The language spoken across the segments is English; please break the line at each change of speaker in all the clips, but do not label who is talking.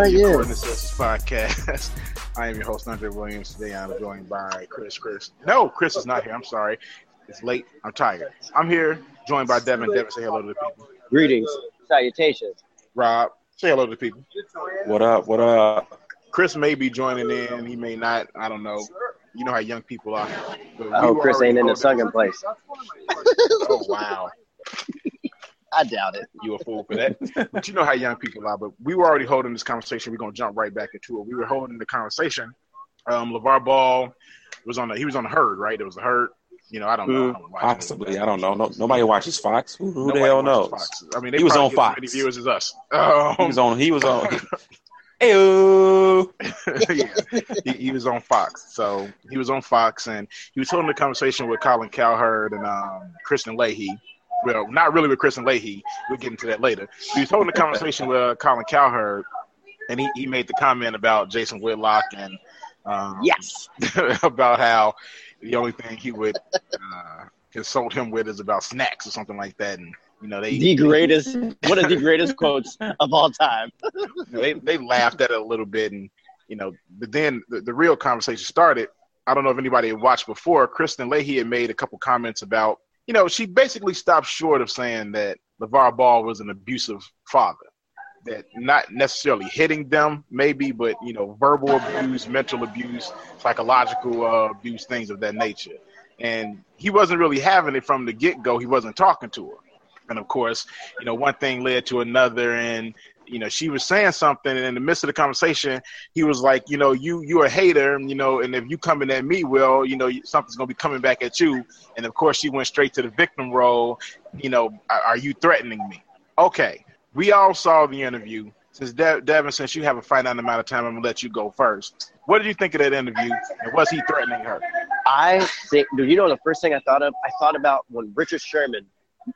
Welcome uh, to the yeah. According podcast. I am your host, Andre Williams. Today I'm joined by Chris. Chris. No, Chris is not here. I'm sorry. It's late. I'm tired. I'm here, joined by Devin. Devin, say hello to the people.
Greetings. Salutations.
Rob, say hello to the people.
What up? What up?
Chris may be joining in. He may not. I don't know. You know how young people are.
I hope Chris ain't in the sunken place.
oh, wow.
I doubt it.
You a fool for that. but you know how young people are. But we were already holding this conversation. We're gonna jump right back into it. We were holding the conversation. Um, LaVar Ball was on the he was on the herd, right? It was a herd. You know, I don't know.
I Possibly, I don't know. No, nobody watches Fox. Who, who the hell knows? Fox. I mean, he was on Fox. As
many viewers as us.
Um, he was on. He was on.
yeah, he, he, was on Fox. So he was on Fox, and he was holding a conversation with Colin Cowherd and um, Kristine Leahy well, not really with Kristine Leahy. We'll get into that later. He was holding a conversation with uh, Colin Cowherd, and he, he made the comment about Jason Whitlock and um,
yes,
about how the only thing he would uh, consult him with is about snacks or something like that, and you know they
the greatest one of the greatest quotes of all time.
they they laughed at it a little bit, and you know, but then the, the real conversation started. I don't know if anybody had watched before. Kristine Leahy had made a couple comments about you know, she basically stopped short of saying that LaVar Ball was an abusive father. That not necessarily hitting them, maybe, but you know, verbal abuse, mental abuse, psychological uh, abuse, things of that nature. And he wasn't really having it from the get go. He wasn't talking to her. And of course, you know, one thing led to another, and you know, she was saying something, and in the midst of the conversation, he was like, you know, you you're a hater, you know, and if you coming at me, well, you know, something's gonna be coming back at you. And of course, she went straight to the victim role. You know, are you threatening me? Okay, we all saw the interview. Since De- Devin, since you have a finite amount of time, I'm gonna let you go first. What did you think of that interview, and was he threatening her?
I think, do you know, the first thing I thought of, I thought about when Richard Sherman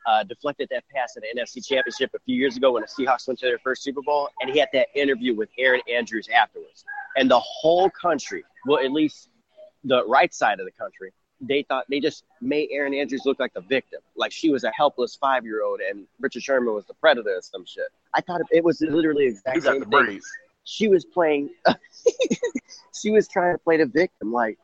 uh, deflected that pass at the NFC Championship a few years ago when the Seahawks went to their first Super Bowl, and he had that interview with Erin Andrews afterwards. And the whole country, well, at least the right side of the country, they thought they just made Erin Andrews look like the victim, like she was a helpless five year old and Richard Sherman was the predator or some shit. I thought it was literally exactly the same thing. She was playing, she was trying to play the victim, like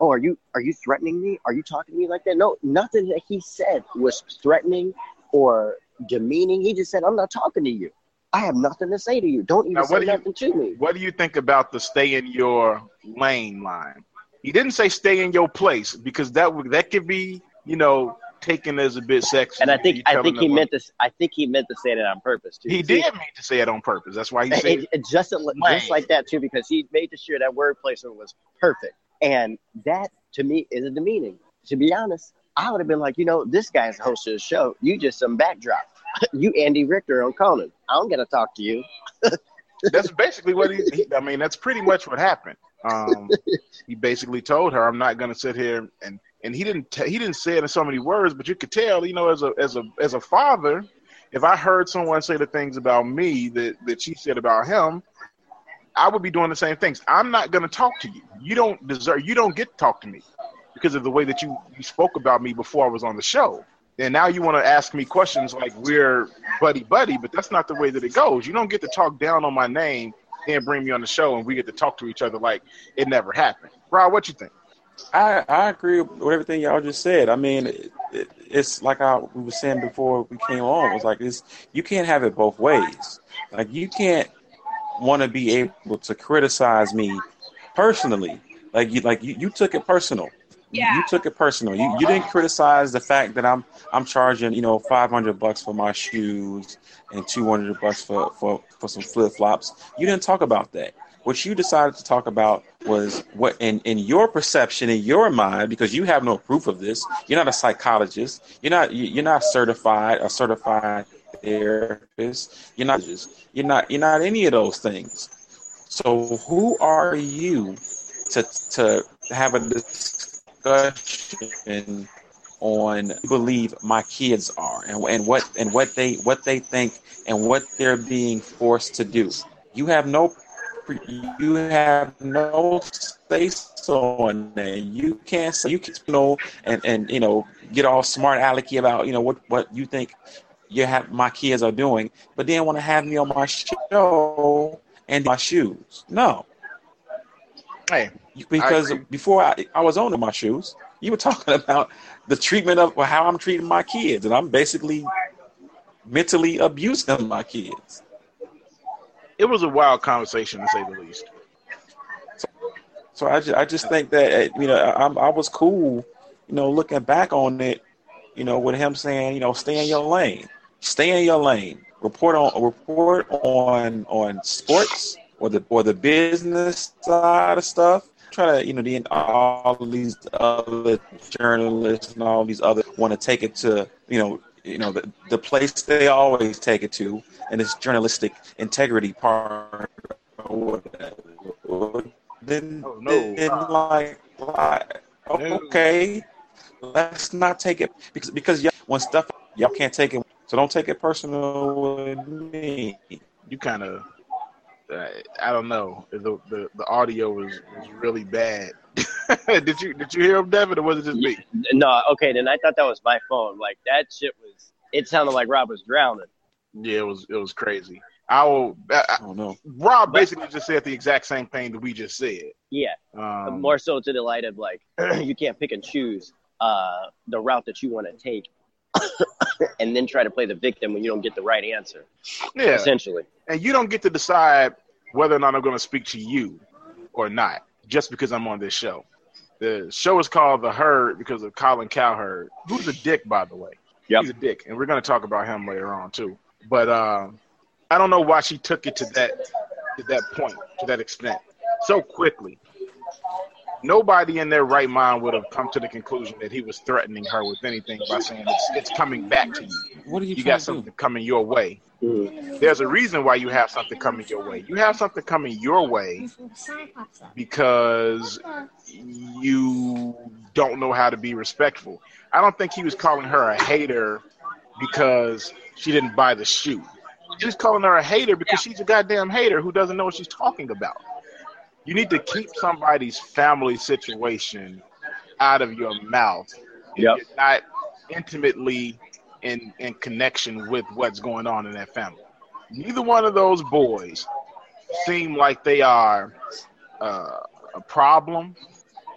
oh, are you are you threatening me? Are you talking to me like that? No, nothing that he said was threatening or demeaning. He just said, I'm not talking to you. I have nothing to say to you. Don't even now, say nothing
you,
to me.
What do you think about the stay in your lane line? He didn't say stay in your place because that would that could be, you know, taken as a bit sexy.
And I think I think he meant to I think he meant to say that on purpose too.
He did mean to say it on purpose. That's why he said it,
it just just like that too because he made sure that word placement was perfect. And that to me is a demeaning. To be honest, I would have been like, you know, this guy's the host of the show. You just some backdrop. you Andy Richter on Conan. I don't gotta talk to you.
that's basically what he, he, I mean, that's pretty much what happened. Um, he basically told her, "I'm not going to sit here and and he didn't t- he didn't say it in so many words, but you could tell, you know, as a as a as a father, if I heard someone say the things about me that that she said about him, I would be doing the same things. I'm not going to talk to you. You don't deserve. You don't get to talk to me because of the way that you you spoke about me before I was on the show. And now you want to ask me questions like we're buddy buddy, but that's not the way that it goes. You don't get to talk down on my name and bring me on the show, and we get to talk to each other like it never happened. Rob, what you think?
I I agree with everything y'all just said. I mean, it, it, it's like I we were saying before we came on. It's like it's you can't have it both ways. Like you can't want to be able to criticize me personally. Like you, like you, you took it personal. Yeah. You, took it personal. You, you didn't criticize the fact that I'm I'm charging you know 500 bucks for my shoes and 200 bucks for for for some flip flops. You didn't talk about that. What you decided to talk about was what in in your perception in your mind because you have no proof of this. You're not a psychologist. You're not you're not certified a certified therapist. You're not just you're not you're not any of those things. So who are you to to have a discussion on believe my kids are and, and what and what they what they think and what they're being forced to do. You have no you have no space on there. You can't say you can you know and and you know get all smart alecky about you know what what you think you have my kids are doing, but then want to have me on my show and my shoes. No.
Hey,
because before I, I was owning my shoes, you were talking about the treatment of how I'm treating my kids, and I'm basically mentally abusing my kids.
It was a wild conversation to say the least.
So, so I, just, I just think that eh, you know I, I was cool, you know, looking back on it, you know, with him saying, you know, stay in your lane, stay in your lane, report on report on on sports or the or the business side of stuff. Try to you know then all these other journalists and all these other want to take it to you know you know the, the place they always take it to and this journalistic integrity part then, oh, no. then like, like okay let's not take it because because y'all, when stuff y'all can't take it so don't take it personal with me
you kind of uh, I don't know. The the, the audio was, was really bad. did you did you hear him, Devin, or was it just me?
No, okay. Then I thought that was my phone. Like that shit was. It sounded like Rob was drowning.
Yeah, it was it was crazy. I will. I,
oh no.
Rob basically just said the exact same thing that we just said.
Yeah. Um, More so to the light of like you can't pick and choose uh, the route that you want to take and then try to play the victim when you don't get the right answer. Yeah. Essentially.
And you don't get to decide whether or not I'm going to speak to you or not just because I'm on this show. The show is called The Herd because of Colin Cowherd, who's a dick, by the way.
Yep.
He's a dick. And we're going to talk about him later on, too. But um, I don't know why she took it to that to that point, to that extent, so quickly nobody in their right mind would have come to the conclusion that he was threatening her with anything by saying it's, it's coming back to you.
What are you?
You got something
do?
coming your way. Mm. There's a reason why you have something coming your way. You have something coming your way because you don't know how to be respectful. I don't think he was calling her a hater because she didn't buy the shoe. He was calling her a hater because she's a goddamn hater who doesn't know what she's talking about you need to keep somebody's family situation out of your mouth.
Yep.
You're not intimately in in connection with what's going on in that family. Neither one of those boys seem like they are uh, a problem,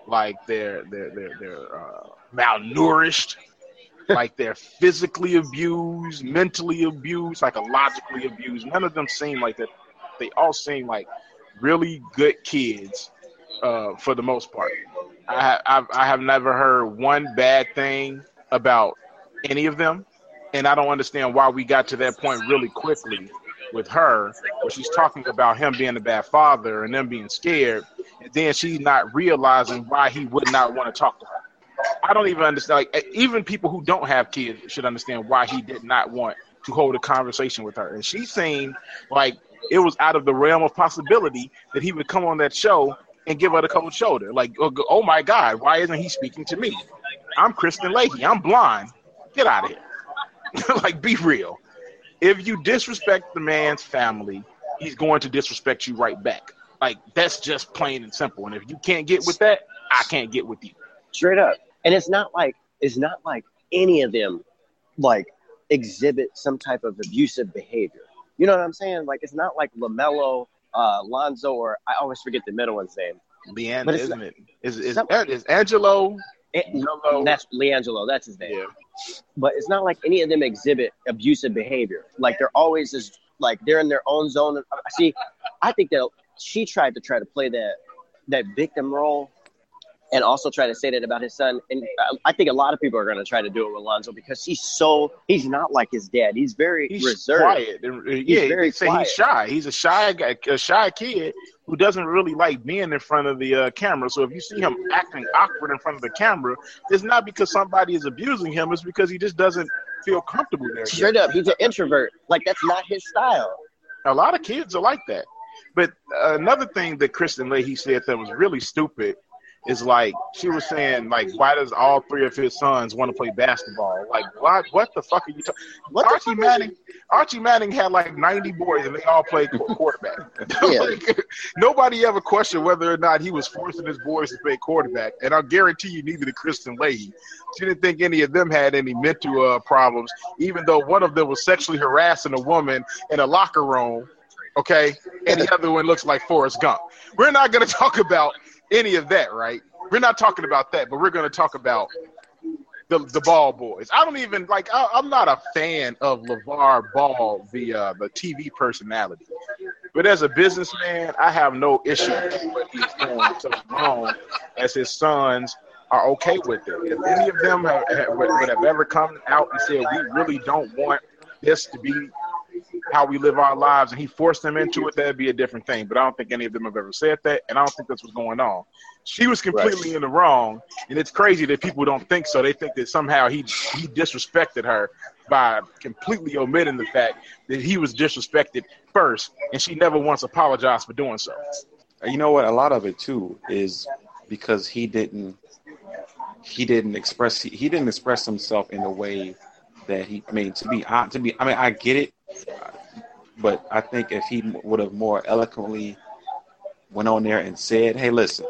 like they're they're they're, they're uh, malnourished, like they're physically abused, mentally abused, psychologically abused. None of them seem like that. They all seem like really good kids uh, for the most part. I, I've, I have never heard one bad thing about any of them, and I don't understand why we got to that point really quickly with her, where she's talking about him being a bad father and them being scared, and then she's not realizing why he would not want to talk to her. I don't even understand. Like even people who don't have kids should understand why he did not want to hold a conversation with her. And she seemed like it was out of the realm of possibility that he would come on that show and give her the cold shoulder. Like, oh, oh my God, why isn't he speaking to me? I'm Kristine Leahy. I'm blind. Get out of here. like, be real. If you disrespect the man's family, he's going to disrespect you right back. Like, that's just plain and simple. And if you can't get with that, I can't get with you.
Straight up. And it's not like it's not like any of them like exhibit some type of abusive behavior. You know what I'm saying? Like it's not like Lamelo, uh, Lonzo, or I always forget the middle one's name.
Leanne, isn't it? Is is, is Angelo?
It, that's LiAngelo. That's his name. Yeah. But it's not like any of them exhibit abusive behavior. Like they're always just like they're in their own zone. See, I think that she tried to try to play that that victim role and also try to say that about his son. And um, I think a lot of people are going to try to do it with Lonzo because he's so he's not like his dad. He's very
he's
reserved.
Quiet. He's yeah, very say quiet. he's shy. He's a shy guy, a shy kid who doesn't really like being in front of the uh, camera. So if you see him acting awkward in front of the camera, it's not because somebody is abusing him. It's because he just doesn't feel comfortable there.
Straight up, he's an introvert. Like that's not his style.
A lot of kids are like that. But uh, another thing that Kristine Leahy said that was really stupid is like she was saying like why does all three of his sons want to play basketball like what what the fuck are you talking archie manning archie manning had like 90 boys and they all played quarterback yeah. like, nobody ever questioned whether or not he was forcing his boys to play quarterback and i guarantee you neither did kristine leahy she didn't think any of them had any mental uh, problems even though one of them was sexually harassing a woman in a locker room Okay, and the other one looks like Forrest Gump. We're not going to talk about any of that, right? We're not talking about that, but we're going to talk about the the Ball boys. I don't even like. I, am not a fan of LaVar Ball, the uh, the TV personality. But as a businessman, I have no issue with what he's doing so long as his sons are okay with it. If any of them have, have, would have ever come out and said, "We really don't want this to be how we live our lives and he forced them into it, that'd be a different thing. But I don't think any of them have ever said that, and I don't think that's what's going on. She was completely right. in the wrong, and it's crazy that people don't think so. They think that somehow he he disrespected her by completely omitting the fact that he was disrespected first, and she never once apologized for doing so.
You know what? A lot of it too is because he didn't he didn't express he, he didn't express himself in the way that he I mean to be to be I mean I get it but I think if he would have more eloquently went on there and said, "Hey, listen,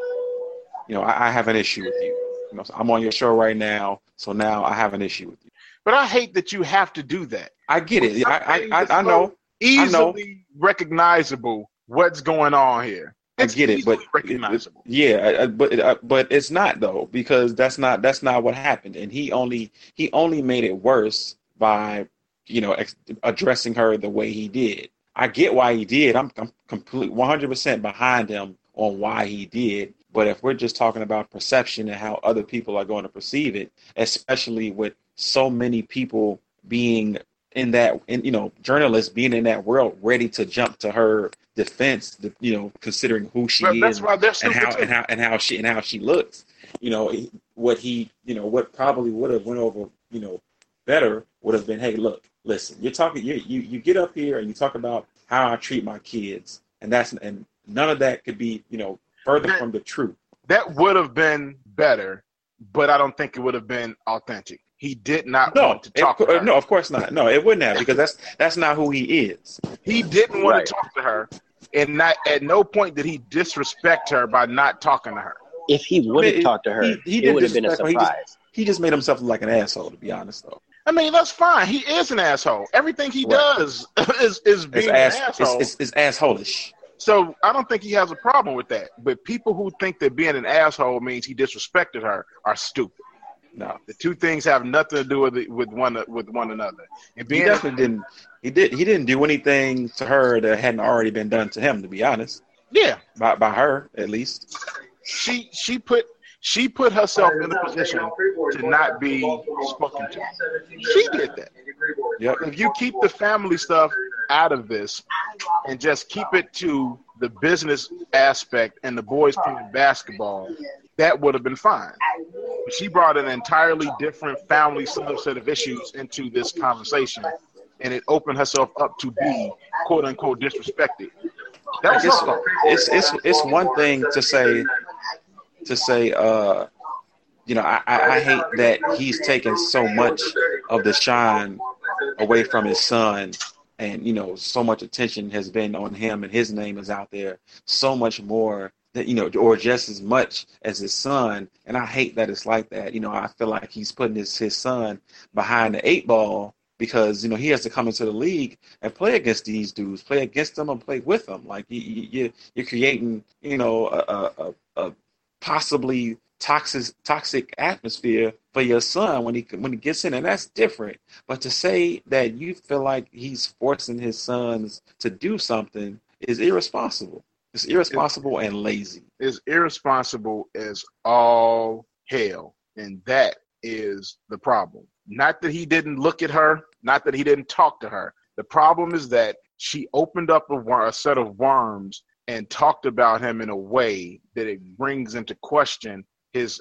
you know, I, I have an issue with you. you know, I'm on your show right now, so now I have an issue with you."
But I hate that you have to do that.
I get it. I I, I, I know.
Easily
I know.
recognizable what's going on here.
It's I get it, but recognizable. yeah, but but it's not though because that's not that's not what happened, and he only he only made it worse by you know, ex- addressing her the way he did. I get why he did. I'm, I'm complete 100% behind him on why he did. But if we're just talking about perception and how other people are going to perceive it, especially with so many people being in that, in, you know, journalists being in that world, ready to jump to her defense, you know, considering who she
well,
is
and
how and how and how she and how she looks. You know, what he, you know, what probably would have went over, you know, better would have been, hey, look, listen, you're talking, you, you, you get up here and you talk about how I treat my kids, and that's and none of that could be, you know, further that, from the truth.
That would have been better, but I don't think it would have been authentic. He did not
no,
want to talk
it,
to her.
No, of course not. No, it wouldn't have because that's that's not who he is.
He didn't want right. to talk to her, and not at no point did he disrespect her by not talking to her.
If he would have I mean, talked to her, he, he it would have been a surprise.
He just, he just made himself look like an asshole, to be honest, though.
I mean, that's fine. He is an asshole. Everything he right. does is is being ass, an asshole.
It's, it's, it's assholish.
So I don't think he has a problem with that. But people who think that being an asshole means he disrespected her are stupid. No, the two things have nothing to do with it, with one with one another.
And being he definitely didn't. He did. He didn't do anything to her that hadn't already been done to him. To be honest.
Yeah.
By by her at least.
She she put she put herself in a position to not be spoken to. She did that. Yep. If you keep the family stuff out of this and just keep it to the business aspect and the boys playing basketball, that would have been fine. But she brought an entirely different family subset of issues into this conversation, and it opened herself up to be quote unquote disrespected.
That was it's, it's, it's it's one thing to say to say, uh, you know, I, I hate that he's taken so much of the shine away from his son and you know so much attention has been on him and his name is out there so much more that you know or just as much as his son. And i hate that it's like that. You know i feel like he's putting his, his son behind the eight ball because you know he has to come into the league and play against these dudes play against them and play with them. Like you, you you're creating you know a, a, a possibly toxic toxic atmosphere for your son when he when he gets in, and that's different. But to say that you feel like he's forcing his sons to do something is irresponsible. It's irresponsible and lazy.
It's irresponsible as all hell, and that is the problem. Not that he didn't look at her, not that he didn't talk to her. The problem is that she opened up a, a set of worms and talked about him in a way that it brings into question his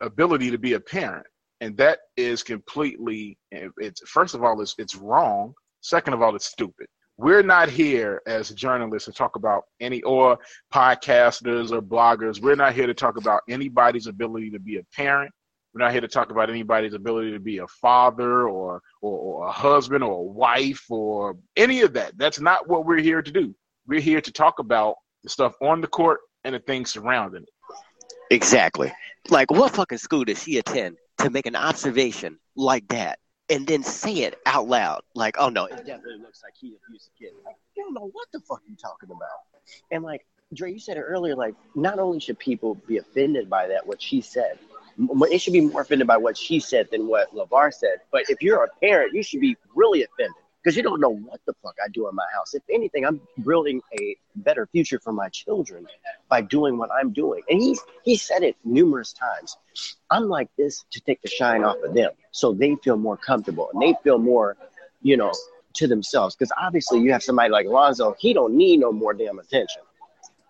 ability to be a parent. And that is completely it's first of all it's it's wrong. Second of all it's stupid. We're not here as journalists to talk about any or podcasters or bloggers. We're not here to talk about anybody's ability to be a parent. We're not here to talk about anybody's ability to be a father or, or, or a husband or a wife or any of that. That's not what we're here to do we're here to talk about the stuff on the court and the things surrounding it.
Exactly. Like, what fucking school does she attend to make an observation like that and then say it out loud. Like, oh no, it definitely looks like he abused a kid. Like, you don't know what the fuck you're talking about. And like Dre, you said it earlier. Like, not only should people be offended by that, what she said, it should be more offended by what she said than what LaVar said. But if you're a parent, you should be really offended because you don't know what the fuck I do in my house. If anything, I'm building a better future for my children by doing what I'm doing. And he's he said it numerous times. I'm like this to take the shine off of them, so they feel more comfortable and they feel more, you know, to themselves. Because obviously, you have somebody like Lonzo, he don't need no more damn attention.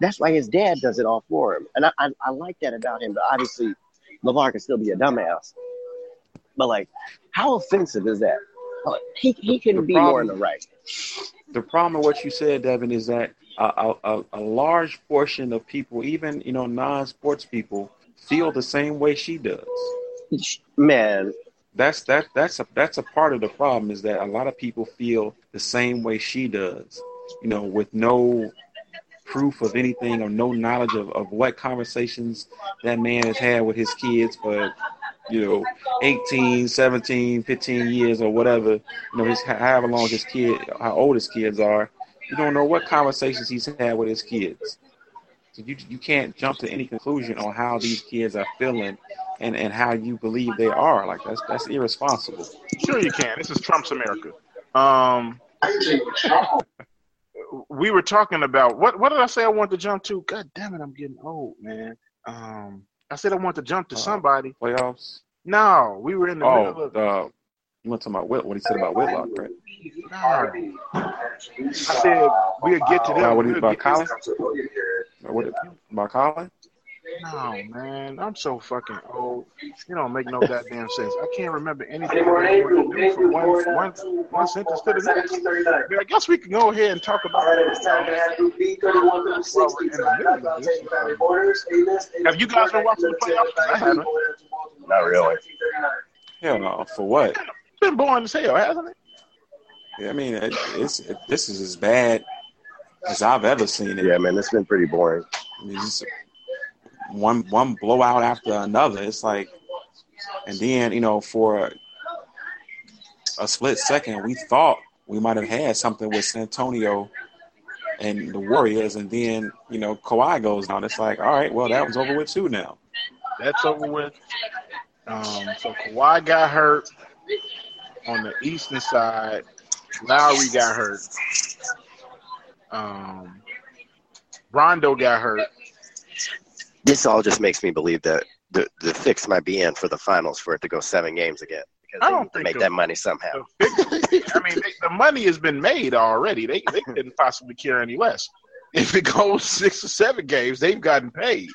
That's why his dad does it all for him, and I I, I like that about him. But obviously, LaVar can still be a dumbass. But like, how offensive is that? He he can the be problem, more in the right.
The problem with what you said, Devin, is that a, a, a large portion of people, even you know non-sports people, feel the same way she does.
Man,
that's that that's a that's a part of the problem is that a lot of people feel the same way she does. You know, with no proof of anything or no knowledge of, of what conversations that man has had with his kids for you know 18 17 15 years or whatever you know his however long his kid how old his kids are you don't know what conversations he's had with his kids. So you, you can't jump to any conclusion on how these kids are feeling and, and how you believe they are. Like that's that's irresponsible.
Sure you can. This is trump's america. Um we were talking about what what did I say I want to jump to? God damn it, I'm getting old, man. Um, I said I want to jump to uh, somebody.
Playoffs?
No, we were in the
oh,
middle of.
Uh, you want to talk about Whit, what he said about Whitlock, right?
No. I said we'll get to that.
Uh, what
we'll
about Colin? What about Colin?
Oh, no, man, I'm so fucking old. You don't make no goddamn sense. I can't remember anything I want to do from one, one, one sentence to the next. I guess we can go ahead and talk about it. Have you guys been watching the playoffs? I haven't.
Not really.
Hell no. For what?
It's been boring as hell, hasn't it?
Yeah, I mean, it, it's it, this is as bad as I've ever seen it.
Yeah, man, it's been pretty boring.
I mean, it's one one blowout after another. It's like, and then you know, for a split second, we thought we might have had something with San Antonio and the Warriors, and then you know, Kawhi goes down. It's like, all right, well, that was over with too now.
That's over with. Um, so Kawhi got hurt on the eastern side. Lowry got hurt. Um, Rondo got hurt
this all just makes me believe that the, the fix might be in for the finals for it to go seven games again. Because I don't think make that money somehow.
I mean, they, the money has been made already. They they couldn't possibly care any less. If it goes six or seven games, they've gotten paid.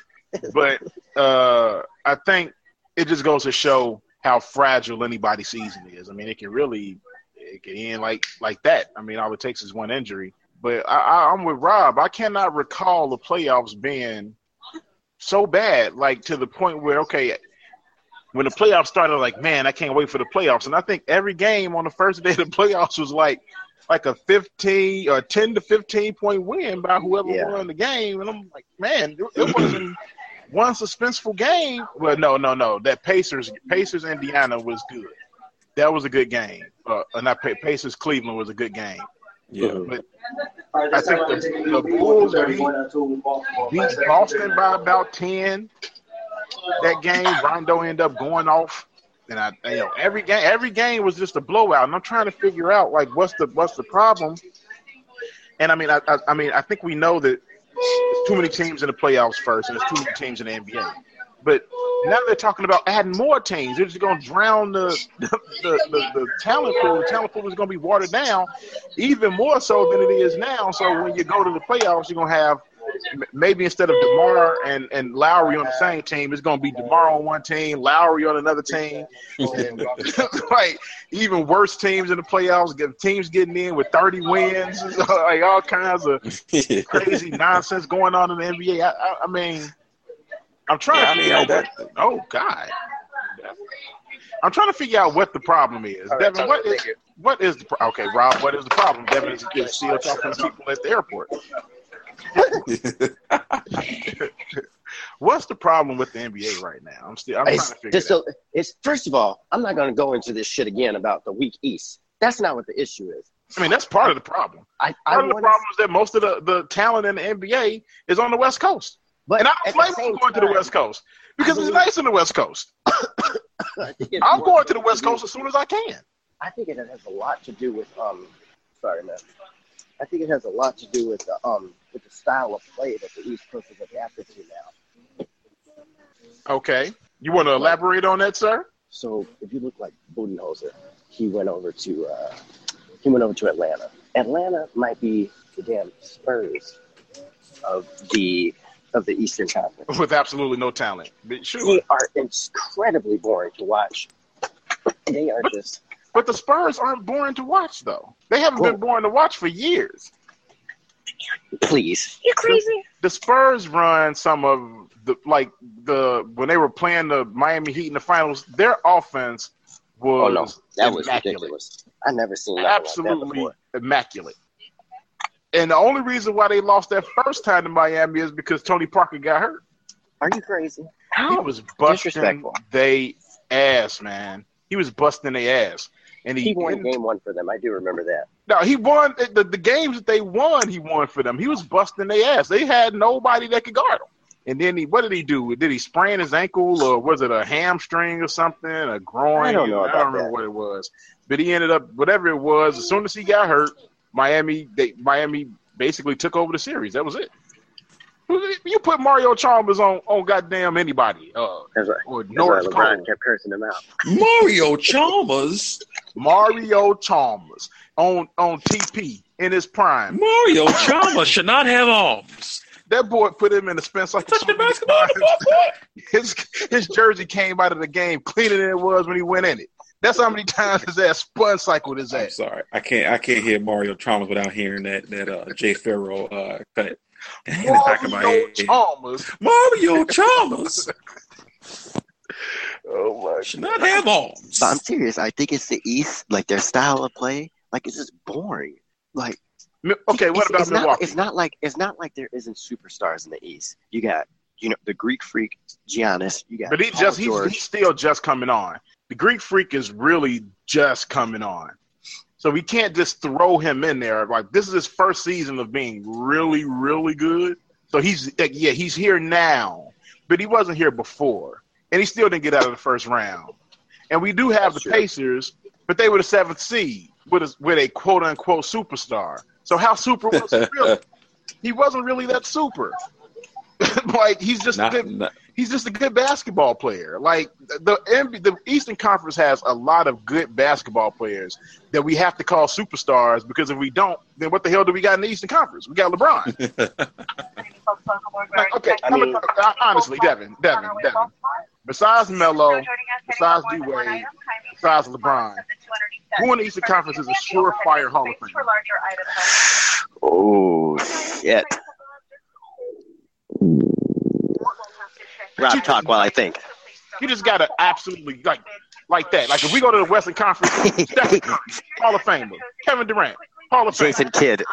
But uh, I think it just goes to show how fragile anybody's season is. I mean, it can really it can end like like that. I mean, all it takes is one injury. But I, I, I'm with Rob. I cannot recall the playoffs being so bad, like to the point where okay, when the playoffs started, like man, I can't wait for the playoffs. And I think every game on the first day of the playoffs was like like a fifteen or ten to fifteen point win by whoever yeah. won the game. And I'm like, man, it wasn't one suspenseful game. Well, no, no, no. That Pacers Pacers Indiana was good. That was a good game. Uh, not Pacers Cleveland was a good game.
Yeah.
But I think the, the Bulls beat, beat Boston by about 10 that game. Rondo ended up going off. And I, you know, every game, every game was just a blowout. And I'm trying to figure out like what's the what's the problem. And I mean, I, I, I mean, I think we know that there's too many teams in the playoffs first, and there's too many teams in the NBA. But now they're talking about adding more teams. They're just going to drown the the, the, the, the talent pool. The talent pool is going to be watered down even more so than it is now. So when you go to the playoffs, you're going to have maybe instead of DeMar and, and Lowry on the same team, it's going to be DeMar on one team, Lowry on another team. And, like even worse teams in the playoffs, get teams getting in with 30 wins, like all kinds of crazy nonsense going on in the NBA. I, I, I mean – I'm trying yeah, to figure I mean, out that. oh God. I'm trying to figure out what the problem is. Right, Devin, what is what is the pro- okay, Rob? What is the problem? Devin is, is still talking to people at the airport. What's the problem with the NBA right now? I'm still I'm
It's,
trying to figure it out.
so, it's first of all, I'm not going to go into this shit again about the weak East. That's not what the issue is.
I mean, that's part of the problem.
I, I
Part of the
wanna-
problem is that most of the, the talent in the NBA is on the West Coast.
But
And I don't blame
the
them
same
going to the West Coast because it's nice in the West Coast.
I think it's
I'm going to the West Coast as soon as I can.
I think it has a lot to do with um. Sorry, man. I think it has a lot to do with the um with the style of play that the East Coast is adapted to now.
Okay. You want to elaborate on that, sir?
So if you look like Budenholzer, he went over to uh, he went over to Atlanta. Atlanta might be the damn Spurs of the of the Eastern Conference.
With absolutely no talent. But sure.
They are incredibly boring to watch. They are just
But the Spurs aren't boring to watch, though. They haven't
Well-
been oh. boring to watch for years.
please.
You're crazy.
The Spurs run some of the like the when they were playing the Miami Heat in the finals. Their offense was
Oh no, that was
immaculate.
ridiculous. I never seen nothing like that
absolutely immaculate. And the only reason why they lost that first time to Miami is because Tony Parker got hurt.
Are you crazy?
He was busting they ass, man. He was busting their ass. And he,
He won game one for them. I do remember that.
no, he won the, the games that they won. He won for them. He was busting their ass. They had nobody that could guard him. And then he, what did he do? Did he sprain his ankle, or was it a hamstring or something, a groin?
I don't know
I don't remember
that.
what it was. But he ended up, whatever it was. As soon as he got hurt, Miami, they Miami basically took over the series. That was it. You put Mario Chalmers on on goddamn anybody, uh,
That's right.
or
That's why
Norris
LeBron
Cole,
kept cursing him out.
Mario Chalmers.
Mario Chalmers on on TP in his prime.
Mario Chalmers should not have arms.
That boy put him in the Spence like
Touch the basketball, on the ball, boy.
his his jersey came out of the game cleaner than it was when he went in it. That's how many times his ass spun cycled his
I'm sorry, I can't. I can't hear Mario Chalmers without hearing that that uh, Jay Farrow uh, cut in the back of my
Mario
head.
Chalmers.
Mario Chalmers
Oh my
should not have arms.
But I'm serious. I think it's the East, like their style of play. Like it's just boring. Like
Okay, what
it's,
about
it's not,
Milwaukee?
it's not like it's not like there isn't superstars in the East. You got you know the Greek freak Giannis. You got
but he
Paul
just he's, he's still just coming on. The Greek freak is really just coming on. So we can't just throw him in there. Like this is his first season of being really, really good. So he's like, yeah, he's here now, but he wasn't here before, and he still didn't get out of the first round. And we do have
That's
the
true.
Pacers, but they were the seventh seed with a, with a quote unquote superstar. So how super was he really? He wasn't really that super. like he's just a good,
not-
he's just a good basketball player. Like the NBA, the Eastern Conference has a lot of good basketball players that we have to call superstars because if we don't, then what the hell do we got in the Eastern Conference? We got LeBron. Like, okay,
I mean-
a- honestly, Devin, Devin, Devin. Besides Melo, besides D Wade, besides LeBron, who in the Eastern Conference is a surefire Hall of Famer?
Oh shit! Rob, talk while I think.
You just gotta absolutely like like that. Like if we go to the Western Conference, Stephen Hall of Famer, Kevin Durant, Hall of Famer.
Jason Kidd.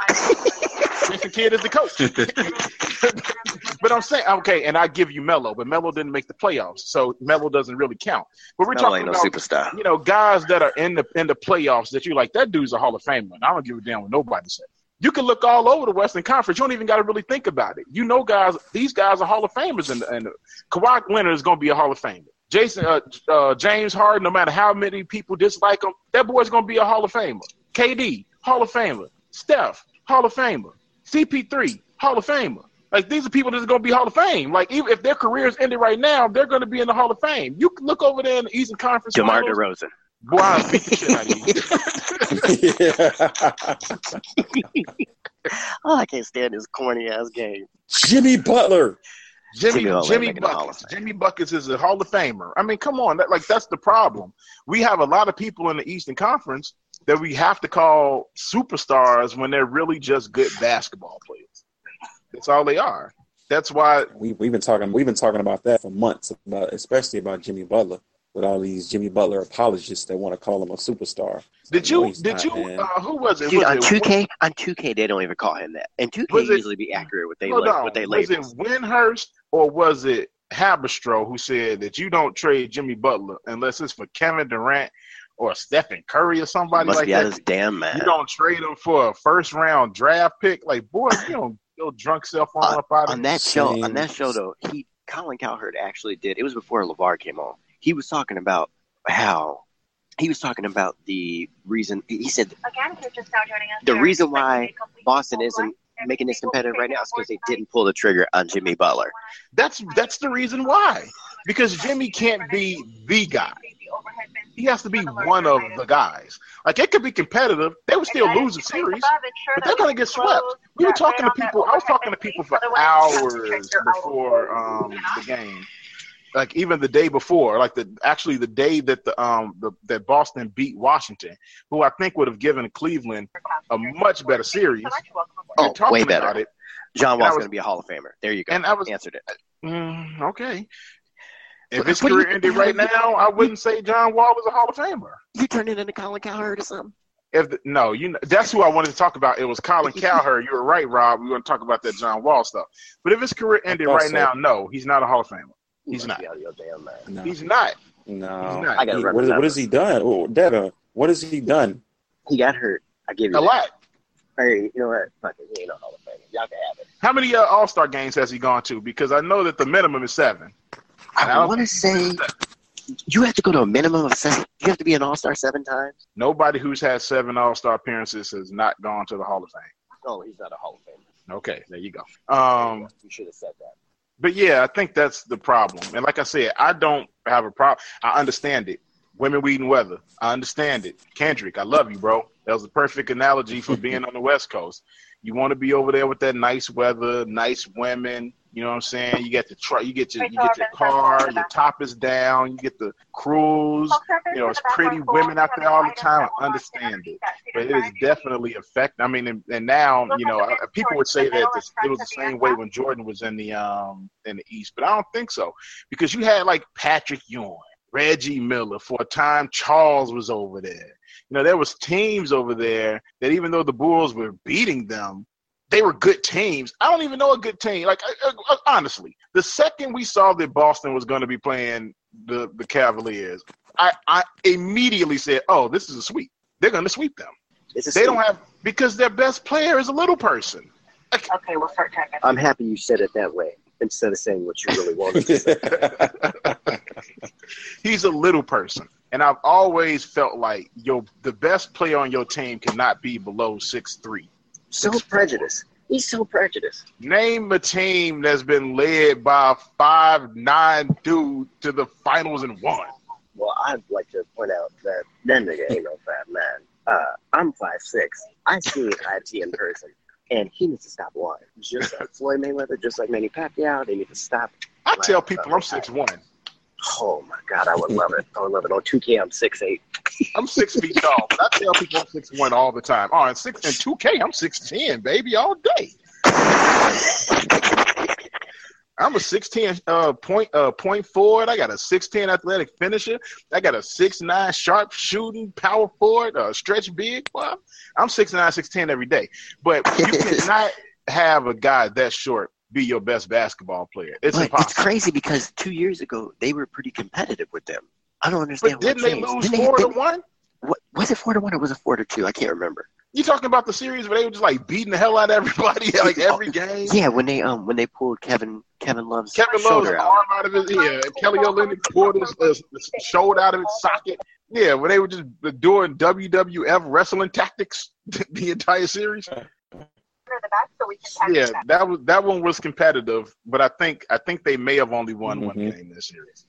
Jason Kidd is the coach. but I'm saying okay, and I give you Melo, but Melo didn't make the playoffs, so Melo doesn't really count. But we're
Melo
talking
no
about
superstar.
you know guys that are in the in the playoffs that you like. That dude's a Hall of Famer. And I don't give a damn what nobody says. You can look all over the Western Conference. You don't even got to really think about it. You know, guys, these guys are Hall of Famers, and and Kawhi Leonard is going to be a Hall of Famer. Jason uh, uh, James Harden, no matter how many people dislike him, that boy's going to be a Hall of Famer. KD, Hall of Famer. Steph, Hall of Famer. CP3, Hall of Famer. Like these are people that's going to be Hall of Fame. Like even if their careers ended right now, they're going to be in the Hall of Fame. You can look over there in the Eastern Conference.
DeMar
Finals.
DeRozan.
Boy, I beat the shit out of you.
Oh, I can't stand this corny ass game.
Jimmy Butler.
Jimmy
Jimmy Butler
Jimmy
making the Hall of
Buckets. Jimmy Buckets is a Hall of Famer. I mean, come on, that, like that's the problem. We have a lot of people in the Eastern Conference that we have to call superstars when they're really just good basketball players. That's all they are. That's why
We we've been talking we've been talking about that for months, about especially about Jimmy Butler. With all these Jimmy Butler apologists that want to call him a superstar.
Did you?
he's
Did
not,
you? Uh, who was it?
Dude,
was
on two K, on two K, they don't even call him that. And two K
Was it-
usually be accurate with they
Hold
like
on.
what they
Was it
label.
Windhorst or was it Haberstroh who said that you don't trade Jimmy Butler unless it's for Kevin Durant or Stephen Curry or somebody
Must
like
be
that?
of his damn man.
You don't trade him for a first round draft pick. Like, boy, you don't your drunk self on up out of
on that show, on that show though, he Colin Cowherd actually did. It was before LaVar came on. He was talking about how he was talking about the reason. He said
Again, if you're just now joining us,
The reason why Boston isn't making this competitive right now is because they didn't pull the trigger on Jimmy Butler.
That's that's the reason why. Because Jimmy can't be the guy. He has to be one of the guys. Like it could be competitive. They would still lose a series, but they're gonna get swept. We were talking to people. I was talking to people for hours before um, the game. Like even the day before, like the actually the day that the um the, that Boston beat Washington, who I think would have given Cleveland a much better series.
Oh, way better.
about it,
John Wall's going to be a Hall of Famer. There you go.
and I was
answered it.
mm, okay. If his
do you-
career ended right now, I wouldn't say John Wall was a Hall of Famer.
You turned it into Colin Cowherd or something?
If the, no, you know, that's who I wanted to talk about. It was Colin Cowherd. You were right, Rob. We were going to talk about that John Wall stuff. But if his career ended right
so.
now, no, he's not a Hall of Famer.
You
He's not.
out your damn mind.
No,
He's not.
no.
He's not.
I gotta
He- what, is, what has he done? Oh, Devin, what has he done?
He got hurt. I give you
A
that.
lot.
Hey, you know what? Fuck it. He ain't no Hall of Famer. Y'all can have it.
How many uh, All Star games has he gone to? Because I know that the minimum is seven. And I
I want to say you have to go to a minimum of seven. You have to be an All Star seven times.
Nobody who's had seven All Star appearances has not gone to the Hall of Fame.
No, he's not a Hall of Famer.
Okay, there you go. Um,
you should have said that.
But yeah, I think that's the problem. And like I said, I don't have a problem. I understand it. Women, weed, and weather. I understand it. Kendrick, I love you, bro. That was the perfect analogy for being on the West Coast. You want to be over there with that nice weather, nice women. You know what I'm saying? You get the truck, you get your, you get your car, your top is down, you get the cruise. You know, it's pretty women out there all the time. I understand it, but it is definitely affect. I mean, and, and now you know, people would say that this, it was the same way when Jordan was in the um in the East, but I don't think so because you had like Patrick Ewing, Reggie Miller for a time. Charles was over there. You know, there was teams over there that even though the Bulls were beating them, they were good teams. I don't even know a good team. Like honestly, the second we saw that Boston was going to be playing the the Cavaliers, I I immediately said, "Oh, this is a sweep. They're going to sweep them."
It's a
They don't have because their best player is a little person.
Okay, we'll start checking.
I'm happy you said it that way instead of saying what you really wanted to say.
He's a little person. And I've always felt like your the best player on your team cannot be below six three.
So prejudiced. He's so prejudiced.
Name a team that's been led by a five nine dude to the finals and won.
Well, I'd like to point out that that nigga ain't no fat man. Uh, I'm five six. I seen IT in person, and he needs to stop lying. Just like Floyd Mayweather, just like Manny Pacquiao, they need to stop.
I tell people I'm six one.
Oh my God, I would love it. I would love it. On 2K, I'm six eight.
I'm six feet tall, but I tell people I'm six one all the time. Oh, and six and two K, I'm six ten, baby, all day. I'm a six ten uh point uh point forward. I got a six ten athletic finisher. I got a six nine sharp shooting power forward, uh, stretch big. Well, I'm six nine, six ten every day. But you cannot have a guy that short be your best basketball player. It's
But
impossible.
it's crazy because two years ago they were pretty competitive with them. I don't understand.
But didn't
what
they
changed.
lose
Didn't
four to
didn't-
one?
What, was it four to one or was it four to two? I can't remember.
You talking about the series where they were just like beating the hell out of everybody, like every game?
Yeah, when they um when they pulled Kevin Kevin Love's
Kevin Love's
shoulder out.
arm out of his yeah. Kelly Olynyk pulled his, his, his shoulder out of its socket. Yeah, when they were just doing WWF wrestling tactics the entire series.
Under the back so we can tag
Yeah,
it back.
that was that one was competitive, but I think I think they may have only won one
Mhm.
game this series.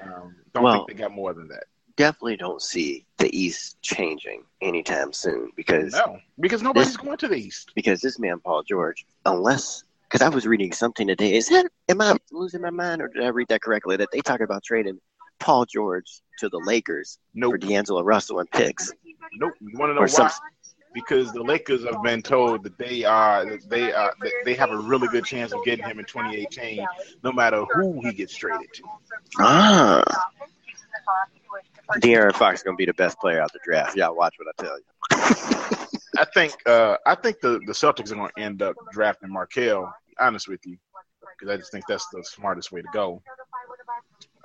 Um, don't
Well-
think they got more than that.
Definitely don't see the East changing anytime soon because
No, because nobody's going to the East.
because this man Paul George, unless because I was reading something today, is that am I losing my mind or did I read that correctly? That they talk about trading Paul George to the Lakers
Nope,
for D'Angelo Russell and picks.
nope. You want to know
Or
why?
some-
because the Lakers have been told that they are they are that they have a really good chance of getting him in 2018, no matter who he gets traded to.
Ah, De'Aaron Fox is gonna be the best player out the draft. Y'all watch what I tell you.
I think uh, I think the, the Celtics are going to end up drafting Markelle. Honest with you, because I just think that's the smartest way to go.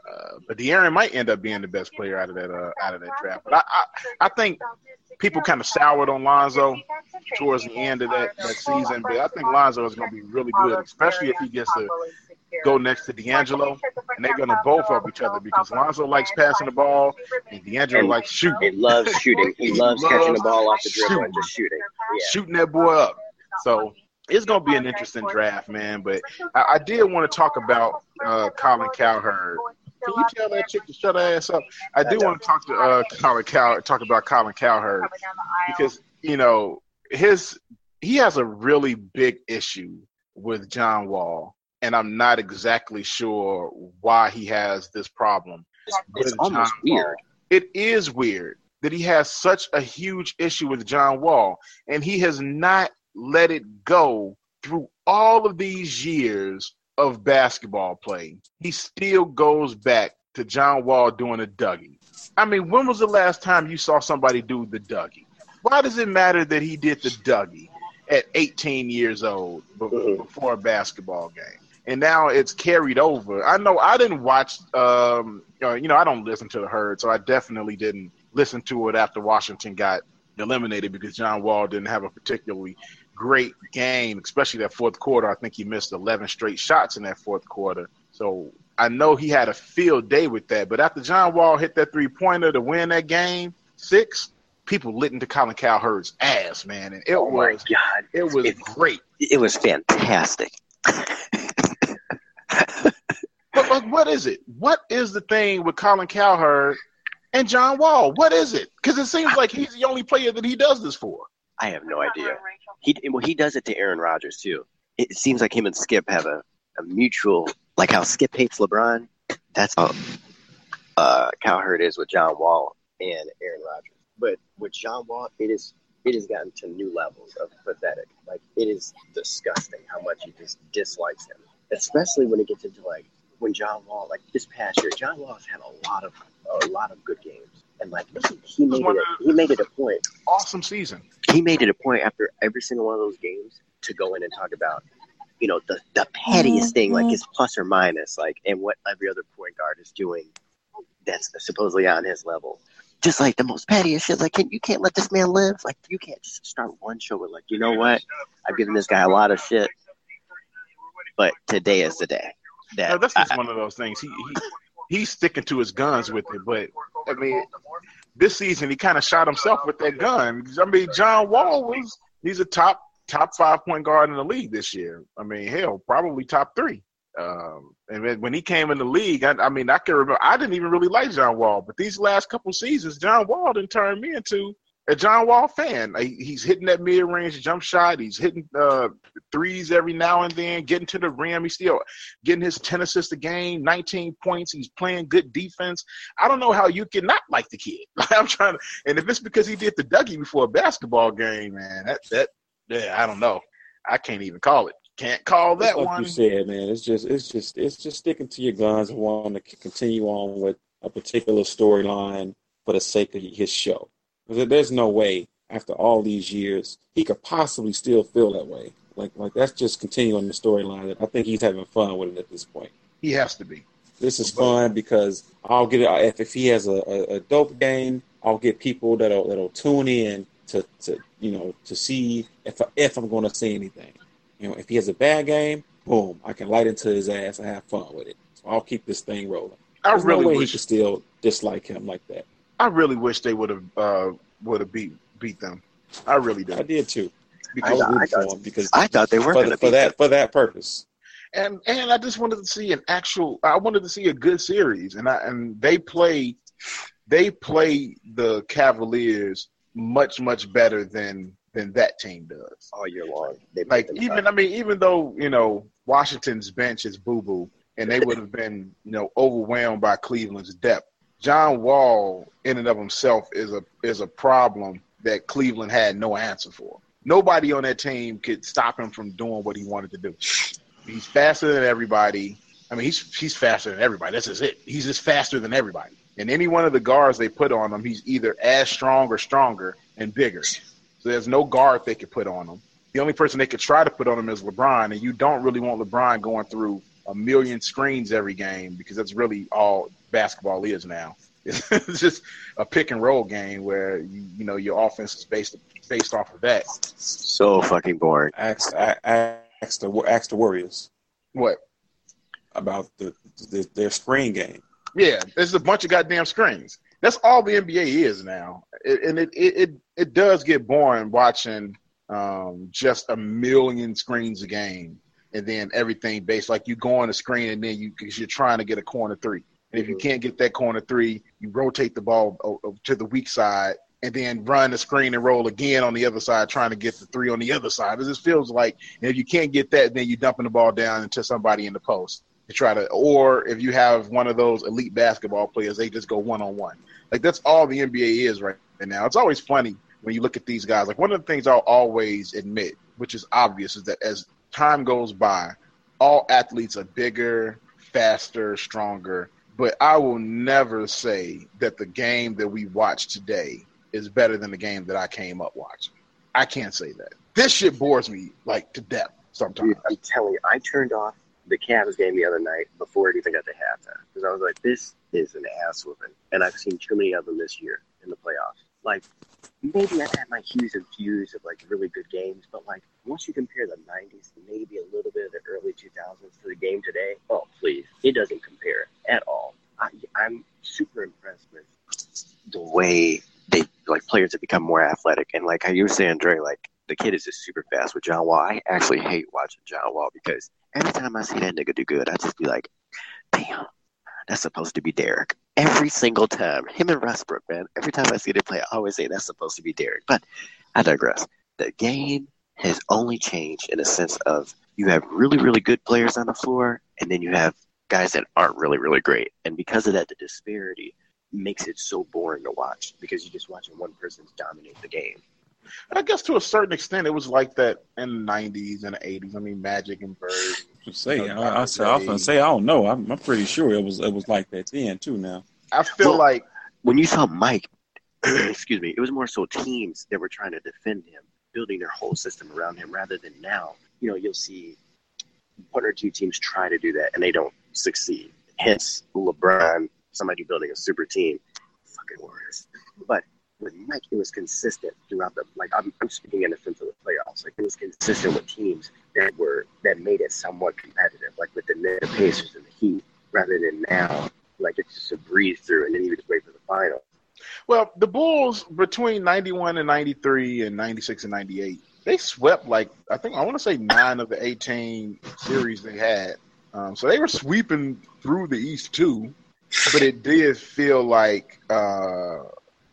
Uh, but De'Aaron might end up being the best player out of that uh, out of that draft. But I I, I think people kind of soured on Lonzo towards the end of that, that season. But I think Lonzo is going to be really good, especially if he gets to go next to D'Angelo, and they're going to both help each other because Lonzo likes passing the ball and D'Angelo
And
likes shooting.
He loves shooting. He loves catching the ball off the dribble and just shooting. Yeah.
shooting that boy up. So it's gonna be an interesting draft, man. But I, I did want to talk about uh, Colin Cowherd. Can you tell that chick to shut her ass up? I do want to talk to uh, Colin Cow talk about Colin Cowherd because you know his he has a really big issue with John Wall, and I'm not exactly sure why he has this problem.
It's almost
John Wall.
weird.
It is weird that he has such a huge issue with John Wall, and he has not let it go through all of these years of basketball play. He still goes back to John Wall doing a Dougie. I mean, when was the last time you saw somebody do the Dougie? Why does it matter that he did the Dougie at 18 years old
Mhm.
before a basketball game? And now it's carried over. I know I didn't watch, um, uh, you know, I don't listen to the herd, so I definitely didn't listen to it after Washington got eliminated because John Wall didn't have a particularly great game, especially that fourth quarter. I think he missed 11 straight shots in that fourth quarter. So I know he had a field day with that. But after John Wall hit that three pointer to win that game six, people lit into Colin Cowherd's ass, man, and it
Oh
was
god,
it was
It-
great.
it was fantastic.
But, but what is it? What is the thing with Colin Cowherd and John Wall? What is it? Because it seems like he's the only player that he does this for.
I have no idea. He well, he does it to Aaron Rodgers too. It seems like him and Skip have a, a mutual, like how Skip hates LeBron. That's how uh, Cowherd is with John Wall and Aaron Rodgers. But with John Wall, it is it has gotten to new levels of pathetic. Like it is disgusting how much he just dislikes him, especially when it gets into like when John Wall, like this past year, John Wall has had a lot of a lot of good games, and like he made it a, he made it a point
Awesome season.
he made it a point after every single one of those games to go in and talk about, you know, the, the pettiest thing, like his plus or minus, like, and what every other point guard is doing that's supposedly on his level. Just like the most pettiest shit, like, can, you can't let this man live. Like, you can't just start one show with, like, you know what? I've given this guy a lot of shit, but today is the day. That
No, that's
I-
just one of those things. He, he he's sticking to his guns with it, but I mean, this season he kind of shot himself with that gun. I mean, John Wall was he's a top top five point guard in the league this year. I mean, hell, probably top three. Um, and when he came in the league, I, I mean, I can remember I didn't even really like John Wall, but these last couple seasons, John Wall didn't turn me into a John Wall fan. He's hitting that mid range jump shot. He's hitting uh, threes every now and then, getting to the rim. He's still getting his 10 assists a game, 19 points. He's playing good defense. I don't know how you can not like the kid. I'm trying to, and if it's because he did the Dougie before a basketball game, man, that, that, yeah, I don't know. I can't even call it. Can't call that
like
one.
you said, man, it's just it's just it's just sticking to your guns and wanting to continue on with a particular storyline for the sake of his show. There's no way after all these years he could possibly still feel that way. Like like that's just continuing the storyline. That I think he's having fun with it at this point.
He has to be.
This is fun because I'll get it if, if he has a, a, a dope game. I'll get people that'll that'll tune in to, to you know to see if if I'm going to see anything. You know, if he has a bad game, boom, I can light into his ass and have fun with it. So I'll keep this thing rolling.
I
There's
really
no way
wish.
he could still dislike him like that.
I really wish they would have uh, would have beat beat them. I really do.
I did too.
Because
was
I
rooting
thought-
for because
I thought they were
for, the, for
beat
that for that purpose.
and and I just wanted to see an actual. I wanted to see a good series, and I and they play, they play the Cavaliers much much better than than that team does.
all year long. They
Like even. I mean even though you know Washington's bench is boo boo, and they would have been you know overwhelmed by Cleveland's depth. John Wall in and of himself is a is a problem that Cleveland had no answer for. Nobody on that team could stop him from doing what he wanted to do. He's faster than everybody. I mean, he's he's faster than everybody. That's just it. He's just faster than everybody. And any one of the guards they put on him, he's either as strong or stronger and bigger. So there's no guard they could put on him. The only person they could try to put on him is LeBron, and you don't really want LeBron going through a million screens every game because that's really all basketball is now. It's just a pick and roll game where you, you know your offense is based based off of that.
So fucking boring.
Ask, ask the ask the Warriors
What?
about the, the their screen game.
Yeah, there's a bunch of goddamn screens. That's all the NBA is now, it, and it, it it it does get boring watching um, just a million screens a game, and then everything based like you go on the screen and then you because you're trying to get a corner three, and if you mm-hmm. can't get that corner three, you rotate the ball o- o- to the weak side and then run the screen and roll again on the other side, trying to get the three on the other side. It just feels like and if you can't get that, then you're dumping the ball down into somebody in the post to try to, or if you have one of those elite basketball players, they just go one on one. Like that's all the NBA is right now. It's always funny when you look at these guys. Like one of the things I'll always admit, which is obvious, is that as time goes by, all athletes are bigger, faster, stronger. But I will never say that the game that we watch today is better than the game that I came up watching. I can't say that. This shit bores me like to death sometimes.
I'm telling you, I turned off the Cavs game the other night before it even got to halftime because I was like, this is an ass whooping. And I've seen too many of them this year in the playoffs. Like, maybe I've had my hues and views of like really good games, but like once you compare the 90s, maybe a little bit of the early 2000s to the game today, oh, please, it doesn't compare at all. I, I'm super impressed with the way they like players have become more athletic. And like how you were saying, Dre, like the kid is just super fast with John Wall. I actually hate watching John Wall because every time I see that nigga do good, I just be like, damn, that's supposed to be Derrick. Every single time. Him and Westbrook, man. Every time I see them play, I always say that's supposed to be Derrick. But I digress. The game has only changed in a sense of you have really, really good players on the floor, and then you have guys that aren't really, really great. And because of that, the disparity makes it so boring to watch because you're just watching one person dominate the game.
And I guess to a certain extent, it was like that in the '90s and the '80s. I mean, Magic and Bird.
To say,
You
I, I, was- I was gonna say, I don't know. I'm, I'm pretty sure it was it was like that then too. Now,
I feel
Well-
like
When you saw Mike, excuse me, it was more so teams that were trying to defend him, building their whole system around him rather than now. You know, you'll see one or two teams try to do that and they don't succeed. Hence, LeBron, somebody building a super team, fucking Warriors. But with Mike, it was consistent throughout the like. I'm, I'm speaking in the sense of the playoffs. Like it was consistent with teams that were that made it somewhat competitive, like with the the Pacers, and the Heat, rather than now. Like it's just a breeze through, and then you just wait for the final.
Well, the Bulls between 91 and 93 and 96 and 98, they swept like, I think, I want to say nine of the 18 series they had. Um, so they were sweeping through the East too. But it did feel like uh,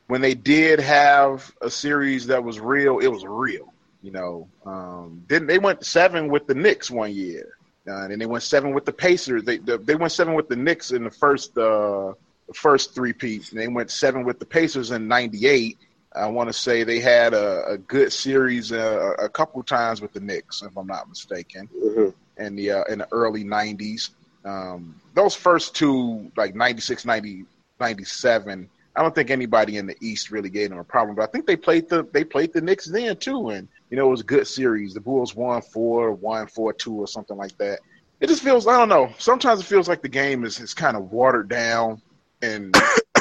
when they did have a series that was real, it was real. You know, um, then they went seven with the Knicks one year. Uh, and then they went seven with the Pacers. They they went seven with the Knicks in the first uh, the first three peats, and they went seven with the Pacers in '98. I want to say they had a, a good series uh, a couple times with the Knicks, if I'm not mistaken,
Mm-hmm.
in the uh, in the early '90s. Um, those first two, like 96, 90, 97, I don't think anybody in the East really gave them a problem. But I think they played the they played the Knicks then too, and you know it was a good series. The Bulls won four, won four two, or something like that. It just feels I don't know. Sometimes it feels like the game is is kind of watered down, and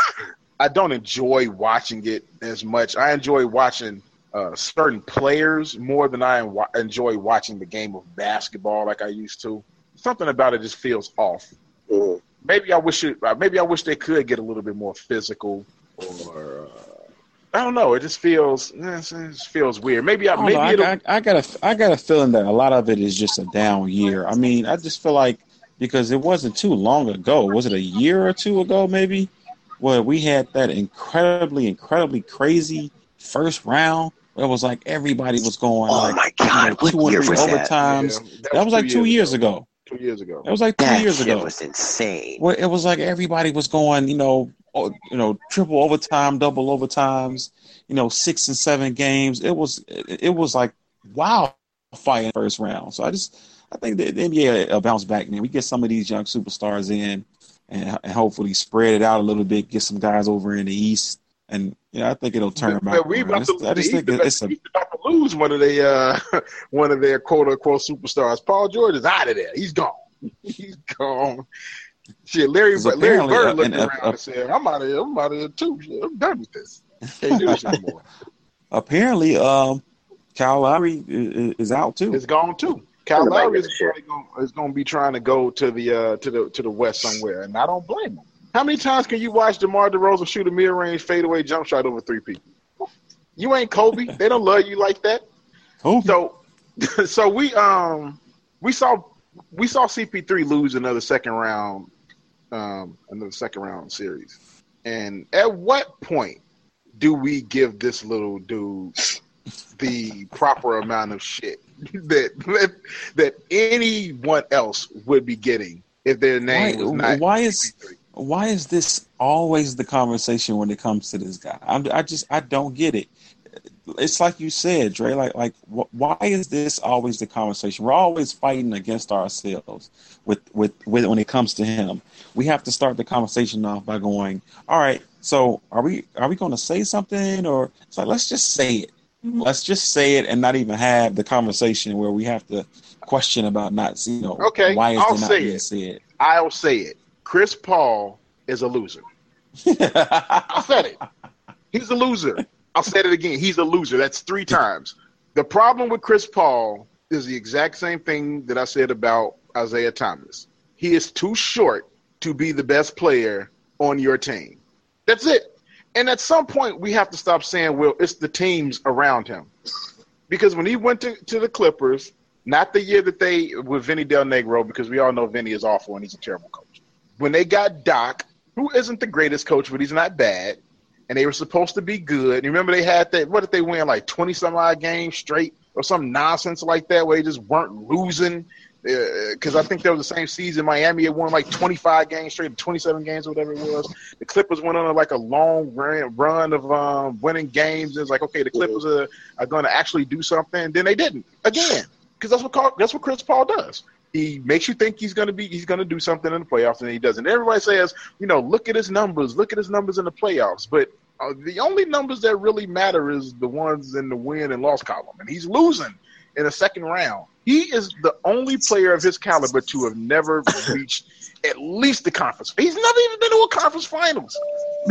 I don't enjoy watching it as much. I enjoy watching uh, certain players more than I enjoy watching the game of basketball like I used to. Something about it just feels off.
Mhm.
Maybe I wish it. uh, Maybe I wish they could get a little bit more physical, or uh, I don't know. It just feels it just feels weird. Maybe I,
I,
maybe
know, I, I, I got a I got a feeling that a lot of it is just a down year. I mean, I just feel like because it wasn't too long ago. Was it a year or two ago, maybe, where we had that incredibly, incredibly crazy first round. Where it was like everybody was going
Oh
like
my
you
God,
know,
what
two or
year
three
was that?
overtimes.
Yeah,
That was like two years ago.
Two years ago.
It was like two
That
years
shit
ago.
was insane.
Where it was like everybody was going, you know, oh, you know, triple overtime, double overtimes, you know, six and seven games. It was it, it was like wow, fight in the first round. So I just I think the, the NBA will bounce back, man. We get some of these young superstars in, and, and hopefully spread it out a little bit, get some guys over in the East, and yeah, I think it'll turn
But-
back.
we about to,
I just
the
think
East
it's a
about to lose one of their uh, one of their quote unquote superstars. Paul George is out of there. He's gone. He's gone. Shit, Larry
Because
Larry
apparently,
Bird
uh,
looked
and, uh,
around
uh,
and said, "I'm out of here. I'm out of here too. Shit, I'm done with this. Can't do this anymore.
apparently um, Kyle Lowry is, is out too.
it's gone too." Kyle Lowry is
a shit.
probably going, is going to be trying to go to the uh, to the to the west somewhere, and I don't blame him. How many times can you watch DeMar DeRozan shoot a mid-range fadeaway jump shot over three people? You ain't Kobe. they don't love you like that. So, so we um we saw we saw CP3 lose another second round um another second round series. And at what point do we give this little dude the proper amount of shit that that, that anyone else would be getting if their name was not
why is
CP3?
why is this always the conversation when it comes to this guy? I'm, I just I don't get it. It's like you said, Dre. Like like wh- why is this always the conversation? We're always fighting against ourselves with with with when it comes to him. We have to start the conversation off by going, all right. So are we are we going to say something or it's like let's just say it. Mm-hmm. Let's just say it and not even have the conversation where we have to question about not you know
Okay,
why is
I'll
it not
say
being
it.
said.
I'll say it. Chris Paul is a loser. I said it. He's a loser. I'll say it again. He's a loser. That's three times. The problem with Chris Paul is the exact same thing that I said about Isaiah Thomas. He is too short to be the best player on your team. That's it. And at some point, we have to stop saying, well, it's the teams around him. Because when he went to, to the Clippers, not the year that they with Vinny Del Negro, because we all know Vinny is awful and he's a terrible coach. When they got Doc, who isn't the greatest coach, but he's not bad, and they were supposed to be good. You remember they had that? What did they win? Like twenty some odd games straight, or some nonsense like that, where they just weren't losing. Because I think that was the same season. Miami had won like twenty five games straight, twenty seven games, or whatever it was. The Clippers went on like a long run, run of um, winning games. It's like okay, the Clippers are, are going to actually do something. And then they didn't again because that's what Carl, that's what Chris Paul does. He makes you think he's going to be he's going to do something in the playoffs, and he doesn't. Everybody says, you know, look at his numbers, look at his numbers in the playoffs, but uh, the only numbers that really matter is the ones in the win and loss column, and he's losing in the second round. He is the only player of his caliber to have never reached at least the conference. He's never even been to a conference finals.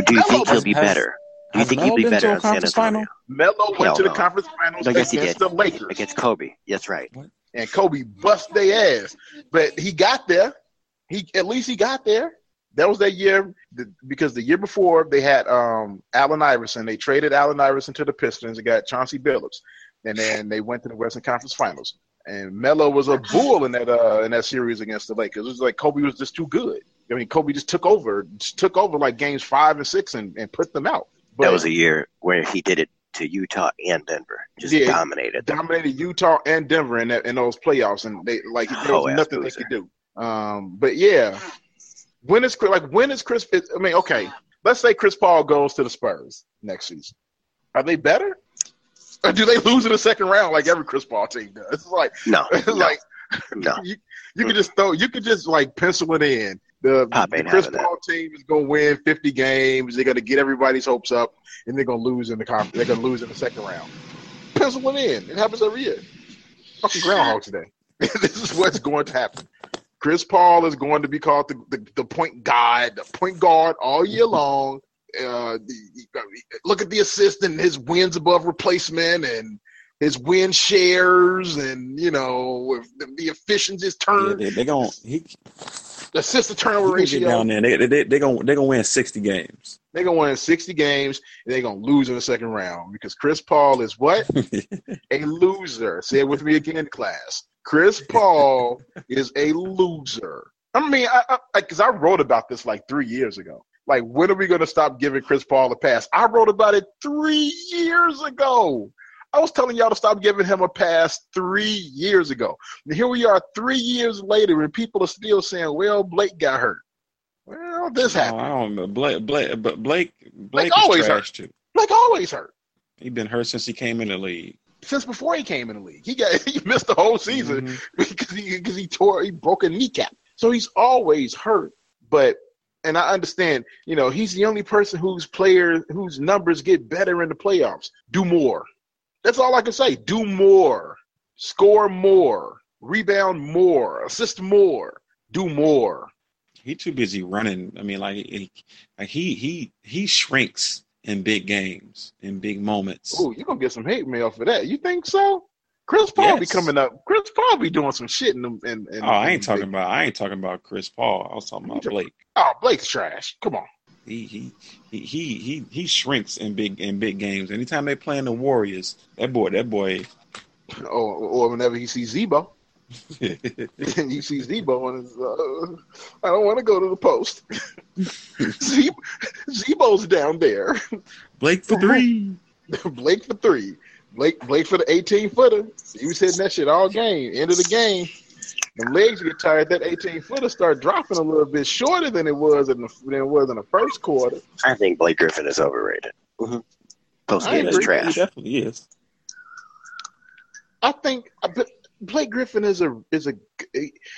Do you think he'll be
has-
better? Do you think
Melo
he'll be better
to a
in San
conference final?
Melo went
Hell
to the
no.
conference finals
I guess he
against
did.
the Lakers.
Against Kobe. That's right.
And Kobe bust their ass. But he got there. He at least he got there. That was that year because the year before they had um, Allen Iverson. They traded Allen Iverson to the Pistons. and got Chauncey Billups, and then they went to the Western Conference Finals. And Melo was a bull in that uh, in that series against the Lakers. It was like Kobe was just too good. I mean, Kobe just took over, just took over like games five and six and, and put them out. But
that was a year where he did it to Utah and Denver. Just
Yeah.
dominated them.
dominated Utah and Denver in that in those playoffs, and they like there was
Oh,
nothing they could do. Um, but yeah, when is Chris- like when is Chris? I mean, okay, let's say Chris Paul goes to the Spurs next season. Are they better? Or do they lose in the second round like every Chris Paul team does? It's like
No,
it's
no,
like
no.
you you could just throw you could just like pencil it in. The, the Chris
having
Paul team is going to win 50 games. They're going to get everybody's hopes up, and they're going to lose in the conference. They're going to lose in the second round. Pencil it in. It happens every year. Fucking Groundhog Day. this is what's going to happen. Chris Paul is going to be called the, the, the point guard, the point guard all year long. Uh, the, look at the assist and his wins above replacement and his win shares and you know if the, the efficiency is
Yeah,
turned
they they gonna he,
the assist to turnover ratio.
down there. They they they gonna they gonna win sixty games.
They're gonna win 60 games and they're gonna lose in the second round because Chris Paul is what? a loser. Say it with me again, class. Chris Paul is a loser. I mean, I because I, wrote about this like three years ago. Like, when are we gonna stop giving Chris Paul a pass? I wrote about it three years ago. I was telling y'all to stop giving him a pass three years ago. And here we are, three years later, and people are still saying, "Well, Blake got hurt." Well, this
No,
happened.
I don't know. Blake Blake but Blake Blake
always hurt.
too.
Blake always hurt.
He's been hurt since he came in the league.
since before he came in the league. He got he missed the whole season
Mhm.
because he because he tore he broke a kneecap. So he's always hurt. But and I understand, you know, he's the only person whose player whose numbers get better in the playoffs. Do more. That's all I can say. Do more. Score more. Rebound more. Assist more. Do more.
He too busy running. I mean, like he like he he he shrinks in big games, in big moments.
Oh, you're gonna get some hate mail for that. You think so? Chris Paul be coming up. Chris Paul be doing some shit in them. In, in,
Oh, I ain't talking
big-
about I ain't talking about Chris Paul. I was talking about Blake.
Oh, Blake's trash. Come on.
He he he he he, he shrinks in big in big games. Anytime they playing the Warriors, that boy that boy
Or, or whenever he sees Z-Bo, and he sees Z-Bo, and it's, uh, I don't want to go to the post. Ze- Z-Bo's down there.
Blake for three.
Blake for three. Blake Blake for the 18 footer. He was hitting that shit all game. End of the game. The legs get tired. That 18 footer start dropping a little bit shorter than it was in the than it was in the first quarter.
I think Blake Griffin is overrated.
Mm-hmm.
Post game is
agree.
He
trash.
definitely is.
I think I bet Blake Griffin is a is a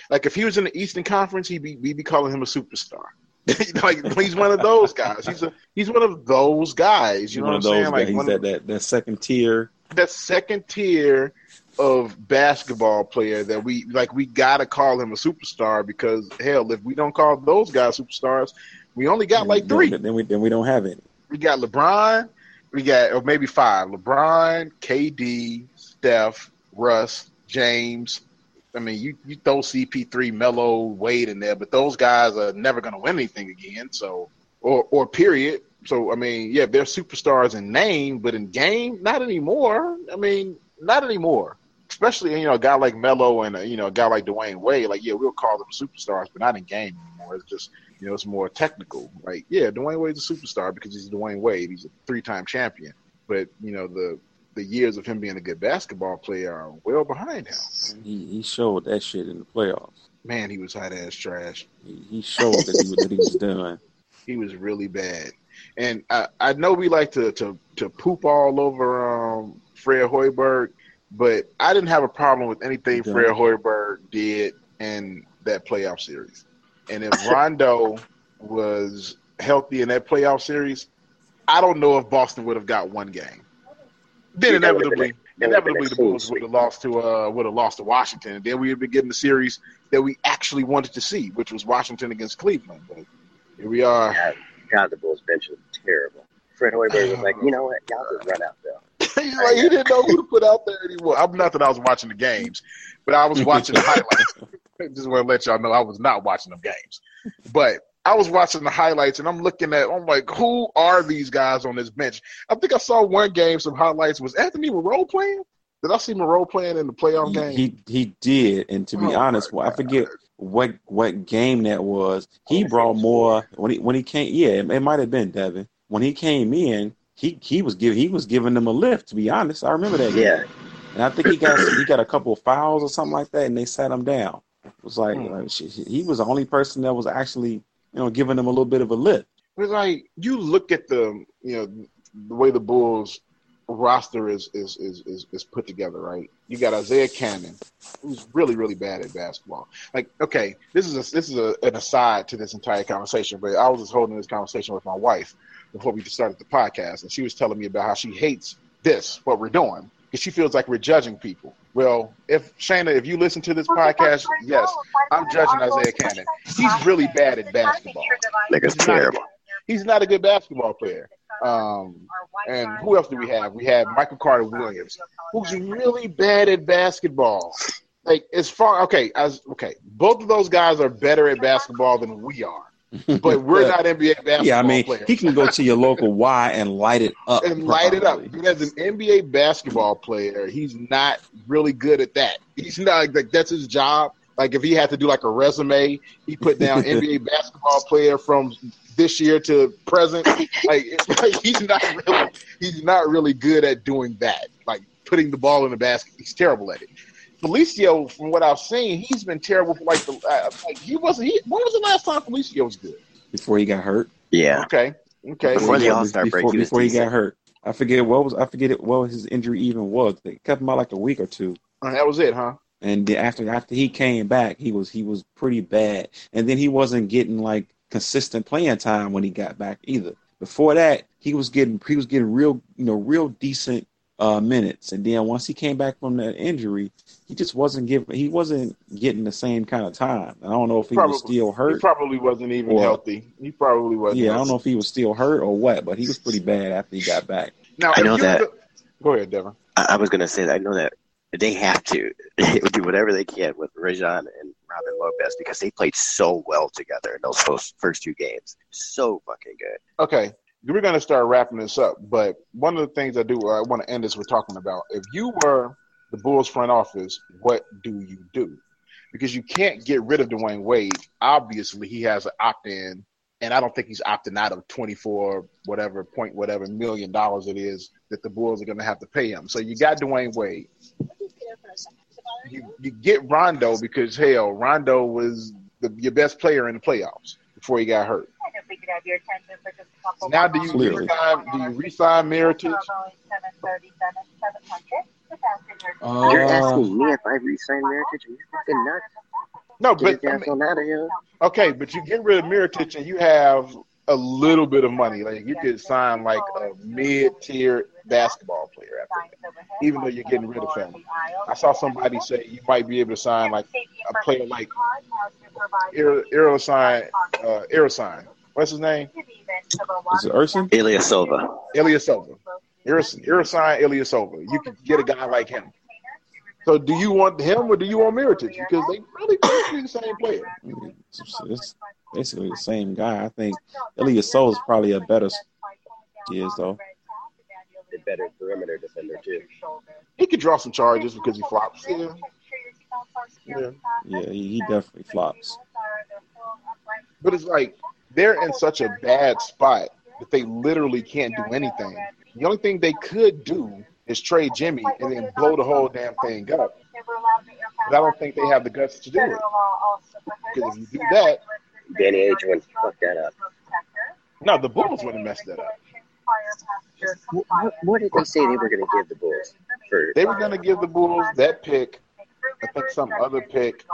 like if he was in the Eastern Conference, he'd be we'd be calling him a superstar. like he's one of those guys. He's a he's one of those guys. You
He's
know what I'm
those
saying? Like.
He's
one
that,
of,
that that second tier.
that second tier of basketball player that we like. We gotta call him a superstar because hell, if we don't call those guys superstars, we only got like three.
Then we then we don't have any.
We got LeBron. We got or maybe five. LeBron, KD, Steph, Russ, James. I mean, you, you throw CP3, Melo, Wade in there, but those guys are never going to win anything again. So, or or period. So I mean, yeah, they're superstars in name, but in game, not anymore. I mean, not anymore. Especially you know a guy like Melo and uh, you know a guy like Dwyane Wade. Like, yeah, we'll call them superstars, but not in game anymore. It's just you know, it's more technical. Like, yeah, Dwyane Wade's a superstar because he's Dwyane Wade. He's a three-time champion. But you know, the the years of him being a good basketball player are well behind him.
He he showed that shit in the playoffs.
Man, he was hot ass trash.
He, he showed that he was that he was done.
He was really bad. And I, I know we like to, to to poop all over um, Fred Hoiberg, but I didn't have a problem with anything
Okay.
Fred Hoiberg did in that playoff series. And if Rondo was healthy in that playoff series, I don't know if Boston would have got one game. Then
Yeah,
inevitably,
been- that would've been
inevitably the Bulls would have lost to uh would have lost to Washington, and then we would be getting the series that we actually wanted to see, which was Washington against Cleveland. But here we are.
God, God, the Bulls bench was terrible. Fred Hoiberg was like, you know what? Y'all just run out there.
He's like he didn't know who to put out there anymore. I'm not that I was watching the games, but I was watching the highlights. Just want to let y'all know I was not watching them games, but I was watching the highlights and I'm looking at. I'm like, who are these guys on this bench? I think I saw one game. Some highlights was Anthony Morrow playing. Did I see Morrow playing in the playoff
He,
game?
he he did, and to be
Oh,
honest, well, I forget what what game that was. He oh, brought more when he when he came. Yeah, it, it might have been Devin when he came in. He he was giving he was giving them a lift. To be honest, I remember that. game.
Yeah,
and I think he got he got a couple of fouls or something like that, and they sat him down. It was like,
Hmm.
like, she- he was the only person that was actually you know giving them a little bit of a lift.
It's like you look at the you know the way the Bulls roster is is is is, is put together, right? You got Isaiah Canaan, who's really really bad at basketball. Like, okay, this is a, this is a, an aside to this entire conversation, but I was just holding this conversation with my wife before we just started the podcast, and she was telling me about how she hates this what we're doing because she feels like we're judging people. Well, if Shana, if you listen to this podcast, yes, I'm judging Isaiah Canaan. He's really bad at basketball.
nigga's
He's not-
terrible.
He's not a good basketball player. Um, and who else do we have? We have Michael Carter Williams, who's really bad at basketball. Like as far okay, as okay, both of those guys are better at basketball than we are, but we're not NBA basketball
yeah, I mean,
players.
he can go to your local Y and light it up
and light it up.
probably.
As an NBA basketball player, he's not really good at that. He's not like that's his job. Like if he had to do like a resume, he put down NBA basketball player from this year to present. Like, like he's not really he's not really good at doing that. Like putting the ball in the basket. He's terrible at it. Felicio, from what I've seen, he's been terrible for like the uh, like he wasn't. He, when was the last time Felicio was good?
before he got hurt.
Yeah,
Okay, okay.
Before the
Before-
All-Star break,
before,
he
before he got hurt. I forget what was I forget what his injury even was. They kept him out like a week or two.
Uh, that was it, huh?
And then after after he came back, he was he was pretty bad. And then he wasn't getting like consistent playing time when he got back either. Before that, he was getting he was getting real you know real decent uh, minutes, and then once he came back from that injury, he just wasn't giving he wasn't getting the same kind of time. I don't know if he
Probably-
was still hurt.
He probably wasn't even
Or-
healthy. He probably wasn't.
Yeah, I don't know if he was still hurt or what, but he was pretty bad after he got back.
Now,
I know that-
look- Go ahead, Devin.
I, I was gonna say that I know that they have to do whatever they can with Rajon and Robin Lopez because they played so well together in those first, first two games. So fucking good.
Okay, we're going to start wrapping this up. But one of the things I do, I want to end this with talking about. If you were the Bulls front office, what do you do? Because you can't get rid of Dwyane Wade. Obviously, he has an opt-in, and I don't think he's opting out of twenty-four whatever point whatever million dollars it is that the Bulls are going to have to pay him. So you got Dwyane Wade. You, you get Rondo because hell, Rondo was the, your best player in the playoffs before he got hurt.
And if we could have your attention for just a couple
Now,
more
do you
Clearly.
resign? Do you resign Mirotic?
Boeing 737, 700,
You're
Uh,
asking me if I resign Meritage? Are you fucking nuts?
No, but
his
I
ass
mean,
on out of here.
okay, but you get rid of Mirotic and you have a little bit of money. Like you could sign like a mid-tier basketball player after that, even though you're getting rid of family. I saw somebody say you might be able to sign like a player like Aer- Ersan, uh, Ersan. What's his name?
is it Ersan?
Ilya Silva.
Ilyasova. Ersan, Ersan Ilyasova. You could get a guy like him. So do you want him or do you want Mirotic? Because they really basically be the same player.
It's, it's basically the same guy. I think Ilyasova is probably a better he is though.
The better perimeter defender too.
He could draw some charges because he flops. Yeah. Yeah.
Yeah, he, he definitely flops.
But it's like they're in such a bad spot that they literally can't do anything. The only thing they could do is trade Jimmy and then blow the whole damn thing up. But I don't think they have the guts to do it. Because if you do that,
Danny Ainge wouldn't fuck that up.
no, the Bulls would have messed that up.
What, what, what did they say they were going to give the Bulls? For
They were going to give the Bulls that pick, I think some other pick,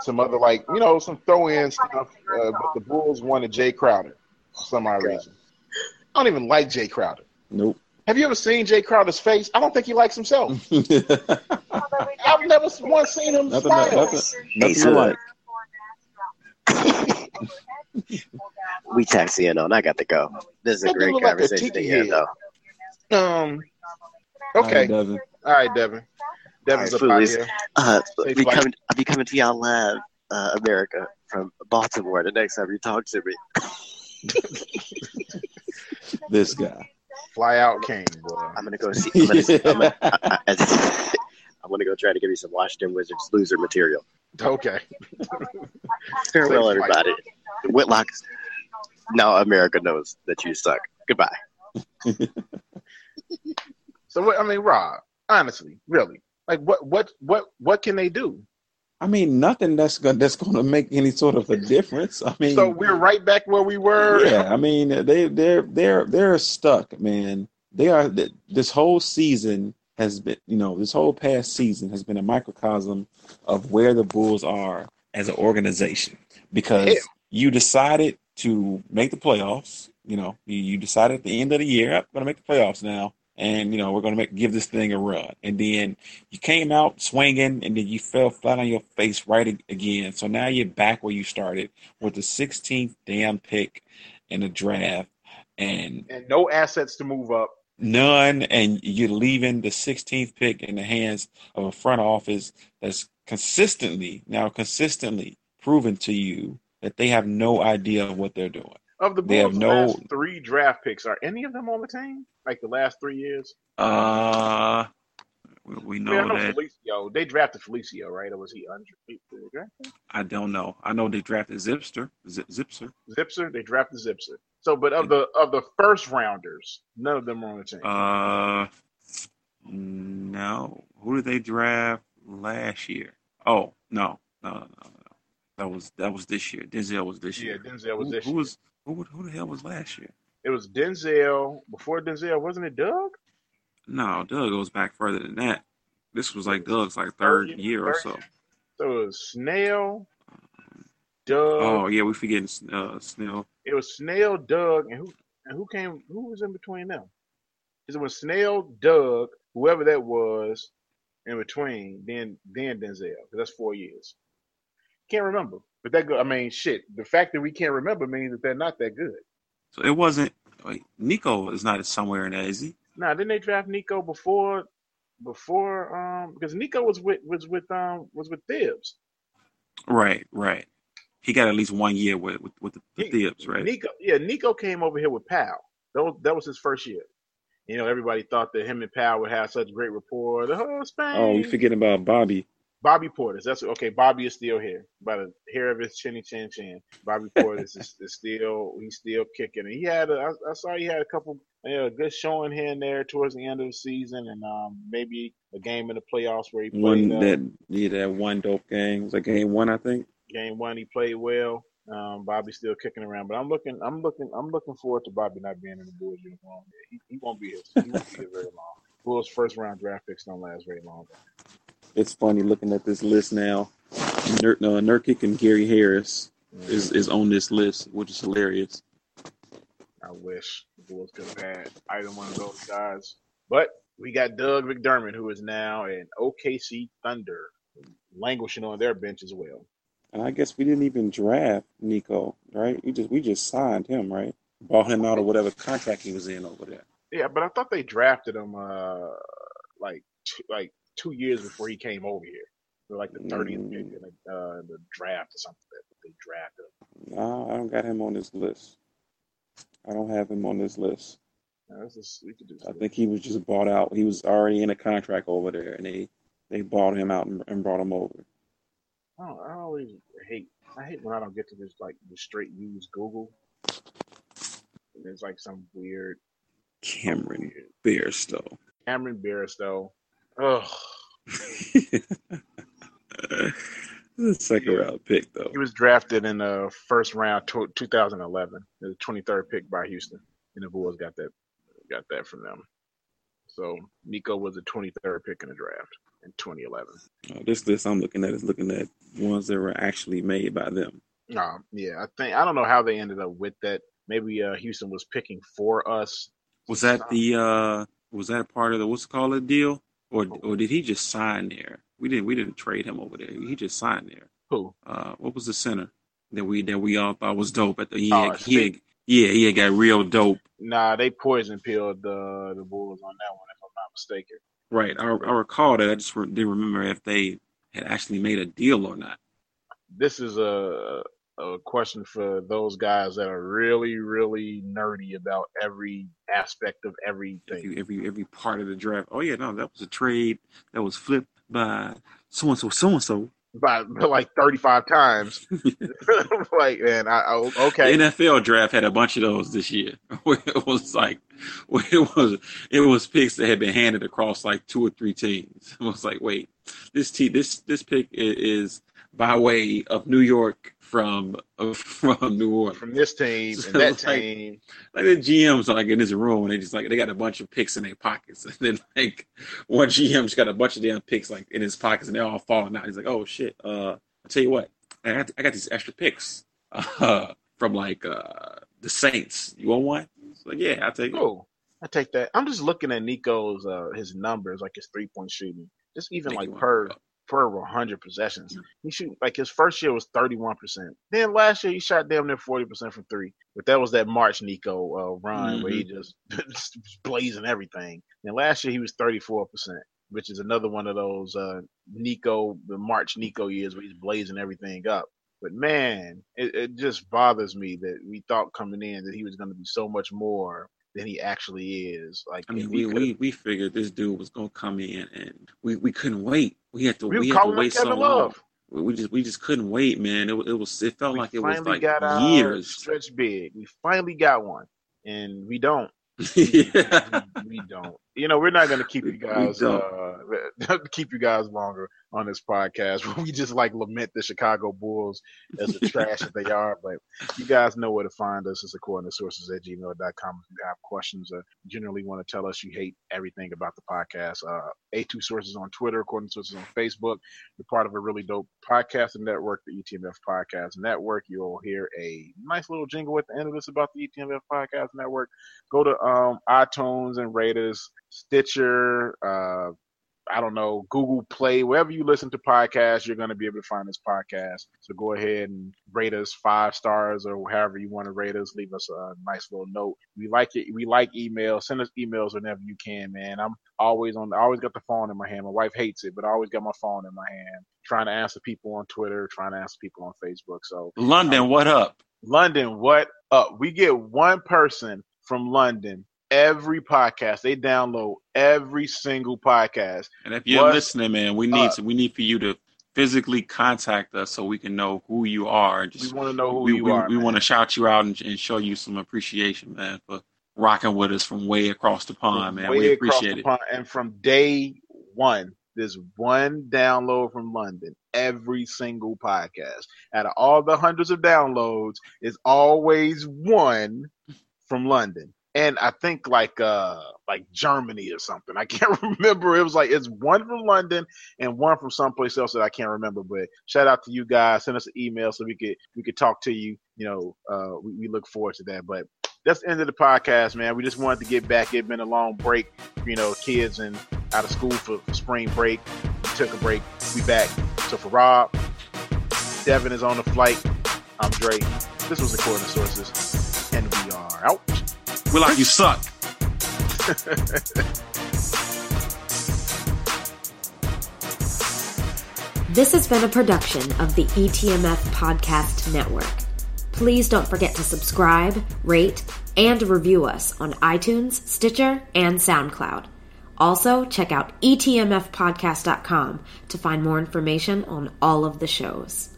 some other like you know some throw-in stuff. Uh, but the Bulls wanted Jae Crowder for some odd reason. I don't even like Jae Crowder.
Nope.
Have you ever seen Jae Crowder's face? I don't think he likes himself. I've never once seen him
Nothing,
smile.
nothing, nothing
so-
like.
we taxi in on. I got to go. This is a great
look like a
conversation to
tiki
hear, though.
Um. Okay.
Devin.
All right, Devin. Devin's
All
up
right,
out
foolies.
here.
Uh,
Safe
I'll be coming. I'll be coming to y'all live, uh, America, from Baltimore. The next time you talk to me.
This guy.
Fly out, King, boy.
I'm gonna go see. I'm gonna, see, I'm gonna, I, I, I'm gonna go try to give you some Washington Wizards loser material.
Okay.
Farewell,
Safe flight.
everybody. Whitlock. Now America knows that you suck. Goodbye.
So what? I mean, Rob. Honestly, really, like, what, what, what, what can they do?
I mean, nothing that's going that's going to make any sort of a difference. I mean,
So we're right back where we were.
yeah, I mean, they they're they're they're stuck, man. They are. This whole season has been, you know, this whole past season has been a microcosm of where the Bulls are as an organization because
Yeah.
you decided to make the playoffs. You know, you, you decided at the end of the year, I'm going to make the playoffs now, and you know we're going to make give this thing a run. And then you came out swinging, and then you fell flat on your face right again. So now you're back where you started with the 16th damn pick in the draft, and
And no assets to move up.
none, and you're leaving the 16th pick in the hands of a front office that's consistently now consistently proven to you that they have no idea of what they're doing.
Of the Bulls'
no-
last three draft picks, are any of them on the team? Like the last three years?
Uh, we- we
I, mean,
know
I know
that.
Felicio. They drafted Felicio, right? Or was he undrafted?
I don't know. I know they drafted Zipser, Z- Zipser.
Zipser. They drafted Zipser. So, but of the of the first rounders, none of them are on the team.
Uh, no. Who did they draft last year? Oh no, no, no, no. no. That was that was this year. Denzel was this year. yeah.
Denzel was
who,
this
who
year.
was who, who the hell was last year?
It was Denzel. Before Denzel, wasn't it Doug?
No, Doug goes back further than that. This was like Doug's like third year or so.
So it was Snell, Doug.
Oh yeah, we forgetting uh, Snell.
It was Snell, Doug, and who and who came? Who was in between them? Is it was Snell, Doug, whoever that was, in between. Then then Denzel. 'cause That's four years. Can't remember, but that good. I mean, shit. The fact that we can't remember means that they're not that good.
So it wasn't. Wait, Nico is not somewhere in that, is he?
Now, didn't they draft Nico before? Before, um, because Nico was with was with um was with Thibs.
Right, right. He got at least one year with with, with the, the
He-
Thibs, right?
Nico, yeah, Nico came over here with Pau. That was, that was his first year. You know, everybody thought that him and Pau would have such great rapport. The whole Spain.
Oh, we forgetting about Bobby.
Bobby Portis. That's okay. Bobby is still here. By the hair of his chinny chin chin. Bobby Portis is, is still he's still kicking. And he had a, I, I saw he had a couple you know, good showing here and there towards the end of the season, and um, maybe a game in the playoffs where he played.
One
uh,
that yeah, that one dope game it was that game one, I think.
game one he played well. Um, Bobby's still kicking around, but I'm looking, I'm looking, I'm looking forward to Bobby not being in the Bulls uniform. He, he won't be here. He won't be here very long. Bulls first round draft picks don't last very long.
It's funny looking at this list now. Nur- uh, Nurkic and Gary Harris is, is on this list, which is hilarious.
I wish the Bulls could have had either one of those guys. But we got Doug McDermott, who is now an OKC Thunder, languishing on their bench as well.
And I guess we didn't even draft Nico, right? We just we just signed him, right? Bought him out of whatever contract he was in over there.
Yeah, but I thought they drafted him uh, like two, like two years before he came over here. So like the 30th pick in the, uh, the draft or something that they drafted him.
No, I don't got him on this list. I don't have him on this list.
This is, we could do
I think he was just bought out. He was already in a contract over there, and they they bought him out and, and brought him over.
I, don't, I always hate. I hate when I don't get to just like just straight use Google. And There's like some weird
Cameron Bairstow.
Cameron Bairstow. Ugh.
the second round pick though.
He was drafted in the first round, tw 2011, the 23rd pick by Houston, and the Bulls got that got that from them. So Nico was the 23rd pick in the draft in 2011.
Uh, this list I'm looking at is looking at ones that were actually made by them.
Um, yeah, I think I don't know how they ended up with that. Maybe uh, Houston was picking for us.
Was that the uh was that part of the what's it called a deal? Or or did he just sign there? We didn't we didn't trade him over there. He just signed there.
Who?
Uh what was the center that we that we all thought was dope at the he
Oh,
had, he had, yeah, he had got real dope.
Nah, they poison pilled the the Bulls on that one, if I'm not mistaken.
Right. I, I recall that. I just didn't remember if they had actually made a deal or not.
This is a a question for those guys that are really, really nerdy about every aspect of everything.
Every, every every part of the draft. Oh yeah, no, that was a trade that was flipped by so and so, so and so.
by, by like 35 times. like, man, I, I okay.
The NFL draft had a bunch of those this year. It was like, it was it was picks that had been handed across like two or three teams. It was like, wait, this te- this this pick i- is by way of New York from uh, from New Orleans.
From this team
So
and that
like-
team.
Like the GMs are like in this room and they just like they got a bunch of picks in their pockets. And then like one GM's got a bunch of damn picks like in his pockets and they're all falling out. He's like, oh shit. Uh, I'll tell you what, I got I got these extra picks uh, from like uh, the Saints. You want one? It's like yeah, I'll take it.
Oh, I take that. I'm just looking at Nico's uh, his numbers, like his three point shooting, just even like per. Per 100 possessions. He shoot like his first year was 31 percent. Then last year he shot damn near 40 percent from three. But that was that March Nico uh, run where he just, just blazing everything. And last year he was 34 percent, which is another one of those uh, Nico the March Nico years where he's blazing everything up. But man, it, it just bothers me that we thought coming in that he was going to be so much more than he actually is. Like
I mean, we, we we figured this dude was gonna come in and we, we couldn't wait. We had to
we
we, had to wait so
Kevin
long.
Love.
We, we just we just couldn't wait, man. It, it was it felt
We
like it was like
got
years.
stretch big. We finally got one, and we don't.
yeah.
we don't. You know, we're not going to keep you guys uh, keep you guys longer on this podcast. We just like lament the Chicago Bulls as the trash that they are. But you guys know where to find us. It's according to sources at gmail.com. If you have questions or generally want to tell us you hate everything about the podcast, uh, A2 Sources on Twitter, according to sources on Facebook. You're part of a really dope podcasting network, the ETMF Podcast Network. You'll hear a nice little jingle at the end of this about the ETMF Podcast Network. Go to um, iTunes and rate us, Stitcher, uh, I don't know, Google Play, wherever you listen to podcasts, you're going to be able to find this podcast. So go ahead and rate us five stars or however you want to rate us. Leave us a nice little note. We like it. We like emails. Send us emails whenever you can, man. I'm always on. I always got the phone in my hand. My wife hates it, but I always got my phone in my hand, trying to answer people on Twitter, trying to answer people on Facebook. So
London, what up?
London, what up? We get one person from London every podcast. They download every single podcast.
And if you're
What
listening, man, we need
up?
to, we need for you to physically contact us so we can know who you are.
We want to know who
we,
you
we,
are.
we
man.
want to shout you out and, and show you some appreciation, man, for rocking with us from way across the pond, man.
Way
we appreciate
the
it.
pond. And from day one, there's one download from London every single podcast. Out of all the hundreds of downloads, is always one from London. And I think like uh like Germany or something. I can't remember. It was like it's one from London and one from someplace else that I can't remember. But shout out to you guys. Send us an email so we could we could talk to you. You know, uh we, we look forward to that. But that's the end of the podcast, man. We just wanted to get back. It's been a long break, you know, kids and out of school for, for spring break. We took a break. We back. So for Rob, Devin is on the flight. I'm Dre. This was According to Sources, and we are out.
We like you suck.
This has been a production of the ETMF Podcast Network. Please don't forget to subscribe, rate, and review us on iTunes, Stitcher, and SoundCloud. Also, check out etmfpodcast.com to find more information on all of the shows.